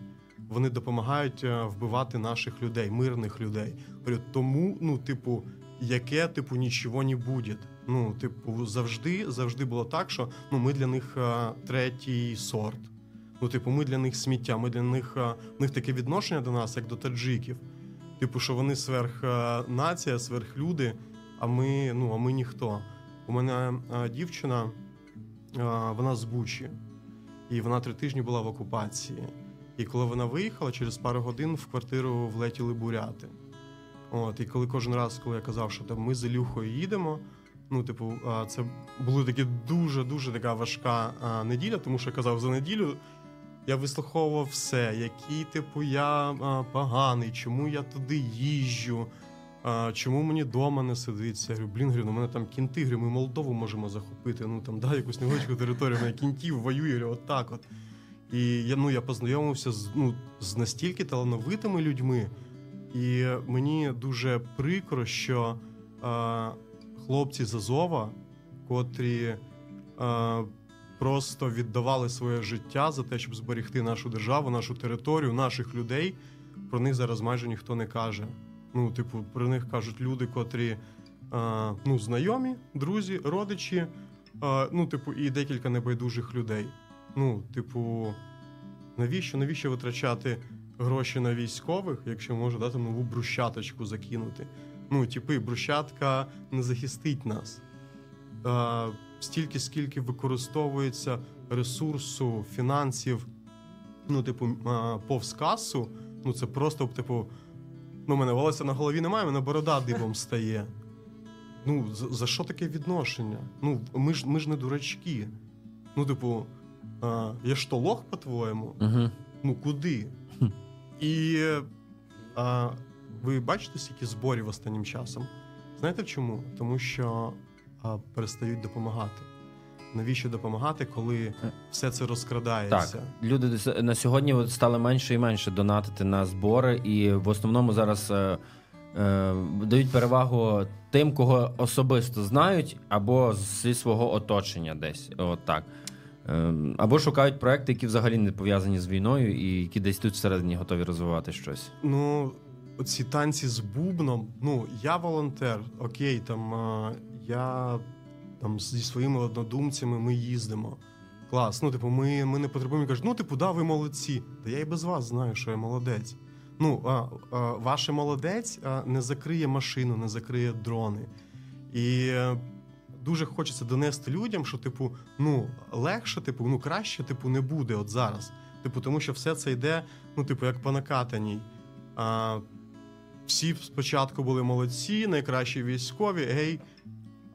вони допомагають е, вбивати наших людей, мирних людей. Говорю, тому, ну, типу, яке, типу, нічого не буде. Ну, типу, завжди, завжди було так, що ну, ми для них е, третій сорт. Ну, типу, ми для них сміття, ми для них е, в них таке відношення до нас, як до таджиків. Типу, що вони сверх е, сверхлюди, а ми, ну, а ми ніхто. У мене е, дівчина, вона з Бучі, і вона три тижні була в окупації. І коли вона виїхала, через пару годин в квартиру влетіли буряти. От, і коли кожен раз, коли я казав, що там ми з Ілюхою їдемо, ну, типу, це була дуже-дуже така важка неділя, тому що я казав, за неділю я вислуховував все, який, типу, я а, поганий, чому я туди їжджу, а, чому мені вдома не сидиться. Я говорю, блін, говорю, ну, мене там кінти, говорю, ми Молдову можемо захопити. Ну там да, якусь невеличку територію, мене кінтів воює, говорю, от так от. І я, ну, я познайомився з, ну, з настільки талановитими людьми, і мені дуже прикро, що е, хлопці з Азова, котрі е, просто віддавали своє життя за те, щоб зберегти нашу державу, нашу територію, наших людей. Про них зараз майже ніхто не каже. Ну, типу, про них кажуть люди, котрі а, ну, знайомі, друзі, родичі, а, ну, типу, і декілька небайдужих людей. Ну, типу, навіщо, навіщо витрачати гроші на військових, якщо може дати нову брущаточку закинути? Ну, типи, брущатка не захистить нас. А, стільки, скільки використовується ресурсу, фінансів, ну, типу, повз касу, ну це просто, типу, ну, мене волосся на голові немає, мене борода дибом стає. Ну, за, за що таке відношення? Ну, ми ж, ми ж не дурачки. Ну, типу, а, я ж то лох, по-твоєму? Угу. Ну, куди? І а, ви бачите, скільки зборів останнім часом? Знаєте чому? Тому що а, перестають допомагати. Навіщо допомагати, коли все це розкрадається? Так, люди на сьогодні стали менше і менше донатити на збори, і в основному зараз е, е, дають перевагу тим, кого особисто знають, або зі свого оточення десь. От так. Е, або шукають проекти, які взагалі не пов'язані з війною, і які десь тут всередині готові розвивати щось. Ну, ці танці з бубном. Ну, я волонтер, окей, там я там зі своїми однодумцями ми їздимо. Клас. Ну, типу, ми, ми не потребуємо кажуть, ну, типу, да, ви молодці. Та я і без вас знаю, що я молодець. Ну, а, а, ваше молодець а, не закриє машину, не закриє дрони. І е, дуже хочеться донести людям, що, типу, ну, легше, типу, ну краще, типу, не буде от зараз. Tипу, тому що все це йде, ну, типу, як по накатаній. А, всі спочатку були молодці, найкращі військові, гей.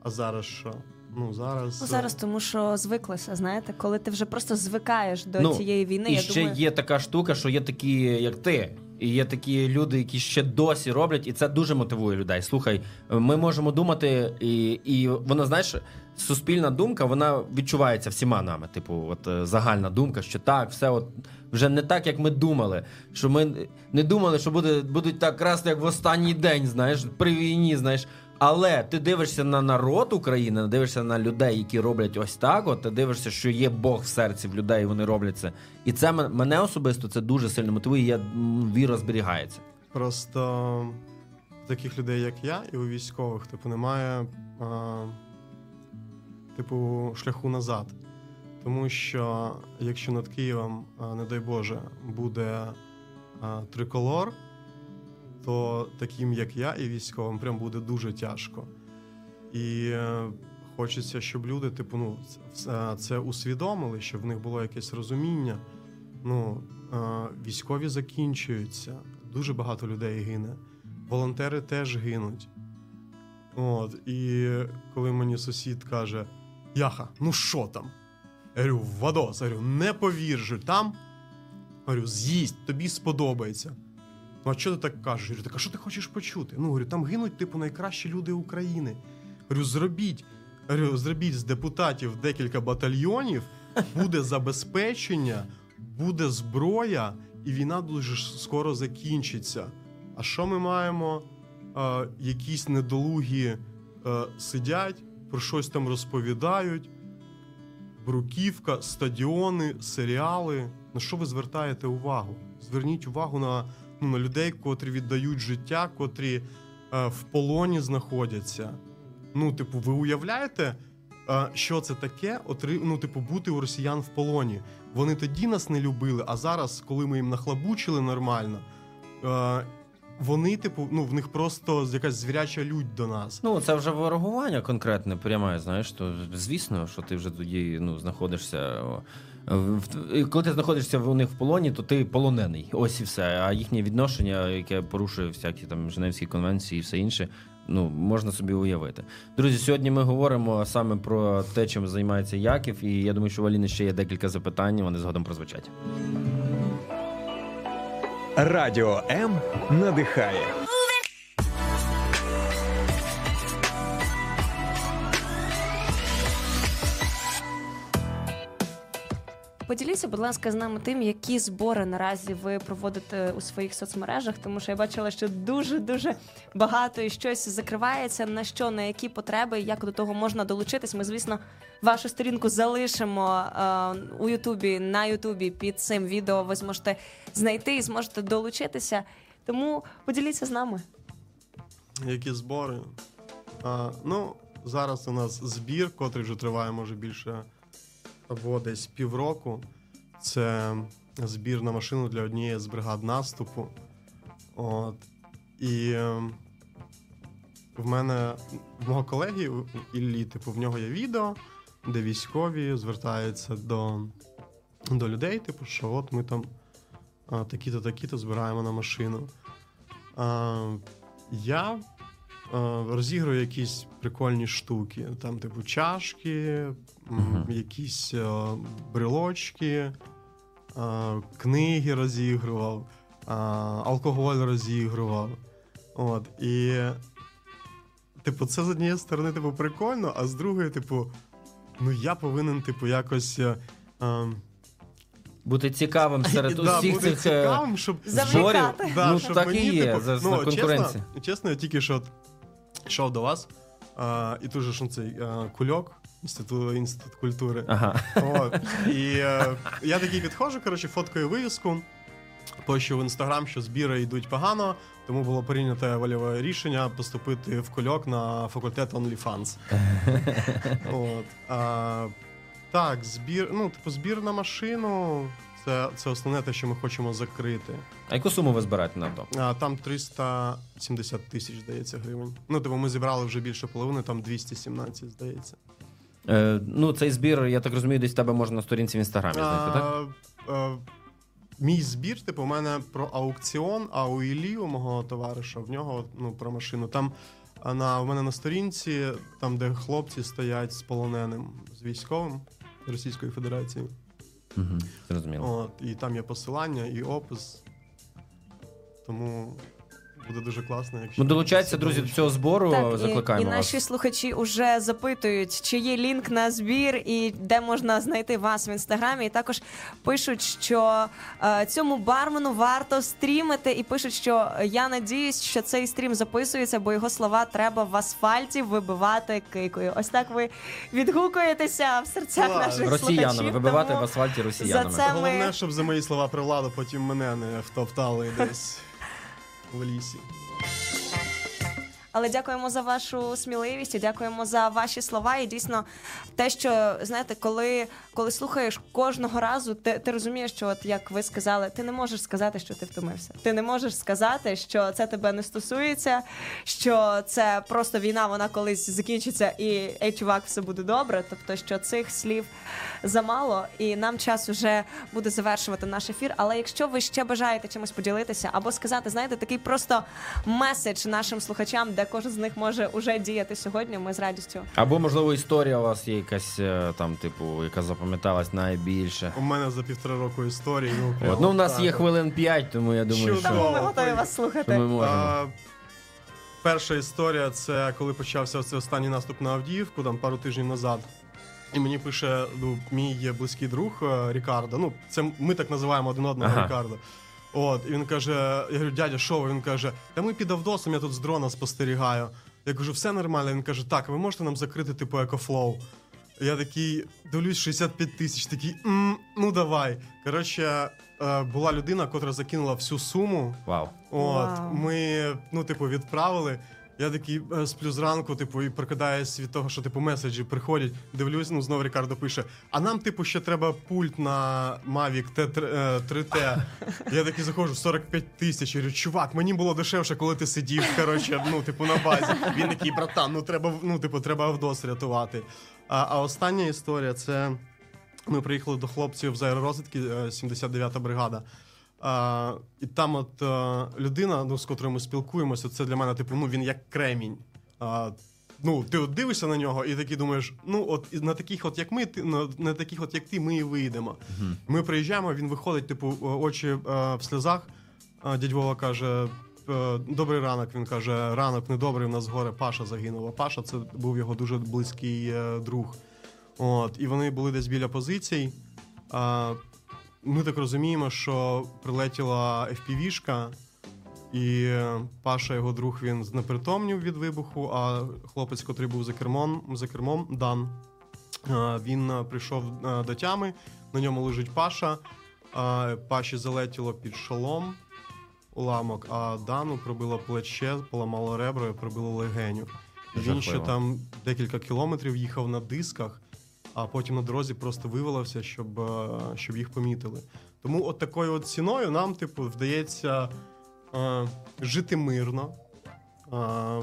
А зараз що? Ну, зараз. Ну, зараз тому, що звиклися, знаєте, коли ти вже просто звикаєш до Ну, цієї війни. І я ще думаю, є така штука, що є такі, як ти. І є такі люди, які ще досі роблять, і це дуже мотивує людей. Слухай, ми можемо думати, і, і вона, знаєш, суспільна думка, вона відчувається всіма нами. Типу, от е, загальна думка, що так, все от вже не так, як ми думали. Що ми не думали, що буде, будуть так красти, як в останній день, знаєш, при війні, знаєш. Але ти дивишся на народ України, дивишся на людей, які роблять ось так. От ти дивишся, що є Бог в серці в людей, і вони роблять це. І це мене особисто це дуже сильно мотивує. Я віра зберігається. Просто таких людей, як я, і у військових, типу, немає а, типу, шляху назад. Тому що якщо над Києвом, не дай Боже, буде а, триколор, то таким, як я, і військовим, прям буде дуже тяжко. І е, хочеться, щоб люди, типу, ну, це, це усвідомили, щоб в них було якесь розуміння. Ну, е, військові закінчуються, дуже багато людей гине. Волонтери теж гинуть. От, і коли мені сусід каже: Яха, ну що там? Я говорю, Вадос, я говорю, не повіриш, там. Я говорю, з'їсть, тобі сподобається. Ну, а що ти так кажеш? Я говорю, так а що ти хочеш почути? Ну, говорю, там гинуть, типу, найкращі люди України. Говорю, зробіть, говорю, зробіть з депутатів декілька батальйонів, буде забезпечення, буде зброя, і війна дуже скоро закінчиться. А що ми маємо? Е, якісь недолугі е, сидять, про щось там розповідають. Бруківка, стадіони, серіали. На що ви звертаєте увагу? Зверніть увагу на, ну, на людей, котрі віддають життя, котрі е, в полоні знаходяться. Ну, типу, ви уявляєте, е, що це таке? Отри... Ну, типу, бути у росіян в полоні. Вони тоді нас не любили, а зараз, коли ми їм нахлабучили нормально, е, вони, типу, ну, в них просто якась звіряча лють до нас. Ну, це вже ворогування конкретне, пряме, знаєш, то звісно, що ти вже тоді ну, знаходишся. Коли ти знаходишся у них в полоні, то ти полонений. Ось і все. А їхнє відношення, яке порушує всякі там Женевські конвенції і все інше, ну можна собі уявити. Друзі, сьогодні ми говоримо саме про те, чим займається Яків, і я думаю, що в Аліни ще є декілька запитань, вони згодом прозвучать. Радіо М надихає. Поділіться, будь ласка, з нами тим, які збори наразі ви проводите у своїх соцмережах, тому що я бачила, що дуже дуже багато і щось закривається. На що, на які потреби, як до того можна долучитись. Ми, звісно, вашу сторінку залишимо е, у Ютубі на Ютубі під цим відео. Ви зможете знайти і зможете долучитися. Тому поділіться з нами. Які збори? А, ну, зараз у нас збір, котрий вже триває, може, більше або десь півроку. Це збір на машину для однієї з бригад наступу. От. І е, в мене в мого колеги Іллі, типу, в нього є відео, де військові звертаються до, до людей, типу, що от ми там такі-то, такі-то збираємо на машину. А, я розіграю якісь прикольні штуки. Там, типу, чашки, м, якісь е, брелочки, е, книги розігрував, е, алкоголь розігрував. От, і, типу, це з однієї сторони, типу, прикольно, а з другої, типу, ну я повинен, типу, якось. е, е, Бути цікавим [LAUGHS] серед да, усіх цих цікавим, щоб зборів. Да, ну, щоб так мені, і є, типу, за, ну, конкуренція. Чесно, чесно, я тільки що йшов до вас, а, і тут же ж цей а, кульок. Інститут, інститут культури. Ага. От. І е, я такий підходжу, коротше, фоткаю вивіску. Пощу в інстаграм, що збіри йдуть погано, тому було прийнято вольове рішення поступити в кульок на факультет OnlyFans. От. А, так, збір, ну, типу, збір на машину. Це, це основне те, що ми хочемо закрити. А яку суму ви збираєте на то? А, там 370 тисяч, здається, гривень. Ну, типу, ми зібрали вже більше половини, там 217, здається. Е, ну, цей збір, я так розумію, десь в тебе можна на сторінці в інстаграмі знайти, так? Мій збір, типу, у мене про аукціон, а у Іллі, у мого товариша, в нього ну, про машину. Там на, у мене на сторінці, там, де хлопці стоять з полоненим, з військовим Російської Федерації. Угу, зрозуміло. От, і там є посилання і опис. Тому буде дуже класно, якщо. Ну, долучайтеся, друзі, до цього збору. Так, і, Закликаємо і вас. наші слухачі вже запитують, чи є лінк на збір і де можна знайти вас в інстаграмі. І також пишуть, що е, цьому бармену варто стрімити, і пишуть, що я надіюсь, що цей стрім записується, бо його слова треба в асфальті вибивати кикою. Ось так ви відгукуєтеся в серцях Клас. наших Росіянами, слухачів. вибивати тому в асфальті росіянами. За це ми- Головне, щоб за мої слова владу потім мене не втоптали десь в лісі. Але дякуємо за вашу сміливість і дякуємо за ваші слова. І дійсно, те, що знаєте, коли, коли слухаєш кожного разу, ти, ти розумієш, що от як ви сказали, ти не можеш сказати, що ти втомився. Ти не можеш сказати, що це тебе не стосується, що це просто війна, вона колись закінчиться, і ей, чувак, все буде добре. Тобто, що цих слів замало, і нам час уже буде завершувати наш ефір. Але якщо ви ще бажаєте чимось поділитися або сказати, знаєте, такий просто меседж нашим слухачам, де кожен з них може уже діяти сьогодні, ми з радістю. Або, можливо, історія у вас є якась е, там, типу, яка запам'яталась найбільше. У мене за півтора року історії. Ну, прямо От, ну, у нас так є хвилин 5, тому я думаю, Чудово. що, Тому ми готові вас слухати. ми можемо. А, перша історія це коли почався цей останній наступ на Авдіївку, там пару тижнів назад. І мені пише ну, мій близький друг е, Рікардо. Ну, це ми так називаємо один одного Ага. Рікардо. От, і він каже: я говорю, дядя, що ви? Він каже, та ми під Авдосом, я тут з дрона спостерігаю. Я кажу, все нормально. Він каже, так, ви можете нам закрити типу EcoFlow? Я такий дивлюсь 65 тисяч, такий, «М, ну давай. Коротше, е, була людина, котра закинула всю суму. Вау. От, Вау. ми, ну, типу, відправили. Я такий е, сплю зранку, типу, і прокидаюсь від того, що типу меседжі приходять. Дивлюсь, ну знову Рікардо пише: а нам, типу, ще треба пульт на Mavic T3, 3T. Я такий заходжу 45 тисяч. Я говорю, чувак, мені було дешевше, коли ти сидів, коротше, ну, типу, на базі. Він такий, братан, ну треба, ну, типу, треба Авдос рятувати. А, а остання історія це. Ми приїхали до хлопців з аеророзвідки, е, 79-та бригада. А, і там от е, людина, ну, з котрою ми спілкуємося, це для мене, типу, ну він як кремінь. А, ну, ти от дивишся на нього і такий думаєш, ну, от на таких, от як ми, ти, на, на таких, от як ти, ми і вийдемо. Ми приїжджаємо, він виходить, типу, очі е, в сльозах. А, дядь Вова каже: е, Добрий ранок. Він каже: ранок недобрий, в нас горе Паша загинув. А Паша це був його дуже близький е, друг. От, і вони були десь біля позицій. А, ми так розуміємо, що прилетіла FPV-шка, і Паша, його друг, він знепритомнів від вибуху, а хлопець, котрий був за кермом, за кермом Дан, він прийшов до тями, на ньому лежить Паша. Паші залетіло під шолом уламок, а Дану пробило плече, поламало ребра і пробило легеню. Він ще там декілька кілометрів їхав на дисках, а потім на дорозі просто вивалився, щоб, е, щоб їх помітили. Тому от такою от ціною нам, типу, вдається е, жити мирно, е,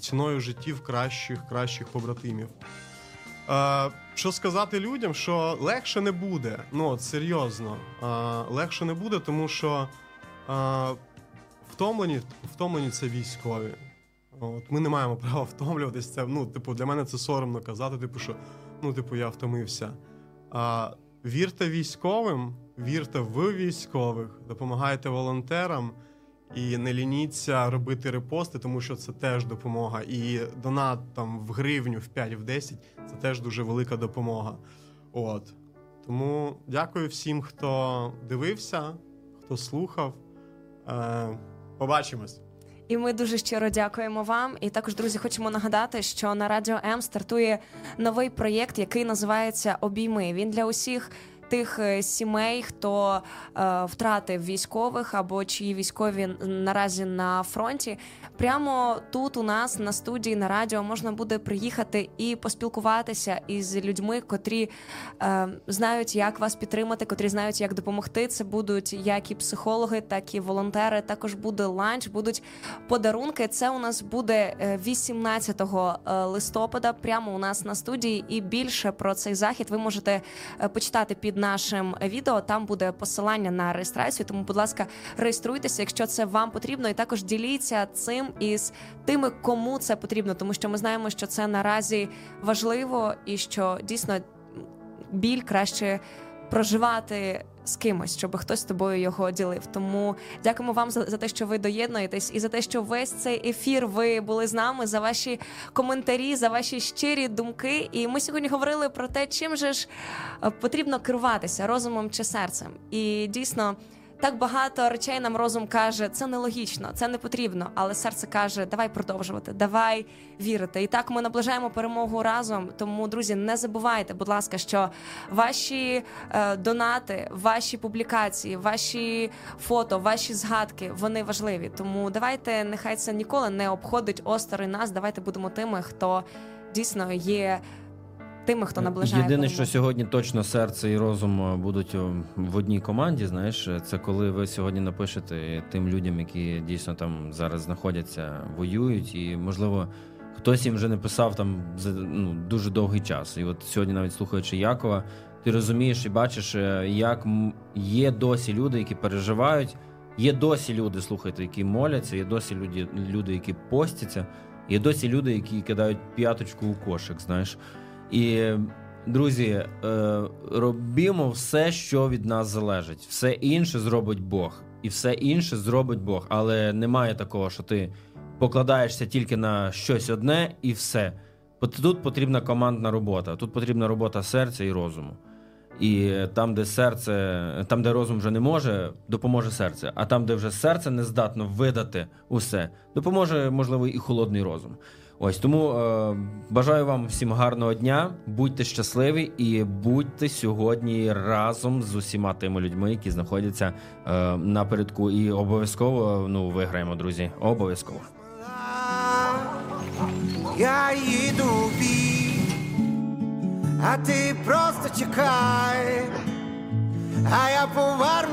ціною життів кращих, кращих побратимів. Е, що сказати людям, що легше не буде. Ну, от серйозно, е, легше не буде, тому що е, втомлені, втомлені це військові. От, ми не маємо права втомлюватись. Це, ну, типу, для мене це соромно казати, типу, що ну, типу, я втомився. А, вірте військовим, вірте в військових, допомагайте волонтерам і не лініться робити репости, тому що це теж допомога. І донат там в гривню, в 5, в 10 це теж дуже велика допомога. От. Тому дякую всім, хто дивився, хто слухав. Е, побачимось. І ми дуже щиро дякуємо вам. І також, друзі, хочемо нагадати, що на радіо М стартує новий проєкт, який називається Обійми. Він для усіх. Тих е, сімей, хто е, втратив військових або чиї військові наразі на фронті, прямо тут у нас на студії на радіо можна буде приїхати і поспілкуватися із людьми, котрі е, знають, як вас підтримати, котрі знають, як допомогти. Це будуть як і психологи, так і волонтери. Також буде ланч, будуть подарунки. Це у нас буде е, 18 е, листопада, прямо у нас на студії. І більше про цей захід ви можете почитати під нашим відео. Там буде посилання на реєстрацію. Тому, будь ласка, реєструйтеся, якщо це вам потрібно, і також діліться цим із тими, кому це потрібно, тому що ми знаємо, що це наразі важливо і що дійсно біль краще проживати з кимось, щоб хтось з тобою його ділив. Тому дякуємо вам за, за те, що ви доєднуєтесь, і за те, що весь цей ефір ви були з нами, за ваші коментарі, за ваші щирі думки. І ми сьогодні говорили про те, чим же ж е, потрібно керуватися розумом чи серцем. І дійсно. Так багато речей нам розум каже, це нелогічно, це не потрібно. Але серце каже, давай продовжувати, давай вірити. І так ми наближаємо перемогу разом. Тому, друзі, не забувайте, будь ласка, що ваші е, донати, ваші публікації, ваші фото, ваші згадки вони важливі. Тому давайте, нехай це ніколи не обходить осторонь нас. Давайте будемо тими, хто дійсно є тими, хто наближає. Єдине, перемогу. що сьогодні точно серце і розум е, будуть в одній команді. Знаєш, це коли ви сьогодні напишете тим людям, які дійсно там зараз знаходяться, воюють, і можливо. Хтось їм вже не писав там за ну, дуже довгий час. І от сьогодні, навіть слухаючи Якова, ти розумієш і бачиш, е, як є досі люди, які переживають, є досі люди, слухайте, які моляться, є досі люди, люди, які постяться, є досі люди, які кидають п'яточку у кошик, знаєш. І, друзі, е, робімо все, що від нас залежить. Все інше зробить Бог. І все інше зробить Бог. Але немає такого, що ти покладаєшся тільки на щось одне і все. Тут потрібна командна робота, тут потрібна робота серця і розуму. І там, де серце, там, де розум вже не може, допоможе серце. А там, де вже серце не здатно видати усе, допоможе, можливо, і холодний розум. Ось тому е, бажаю вам всім гарного дня, будьте щасливі і будьте сьогодні разом з усіма тими людьми, які знаходяться е, напередку. І обов'язково ну виграємо, друзі. Обов'язково. Я їду бій, а ти просто чекай, а я поверну.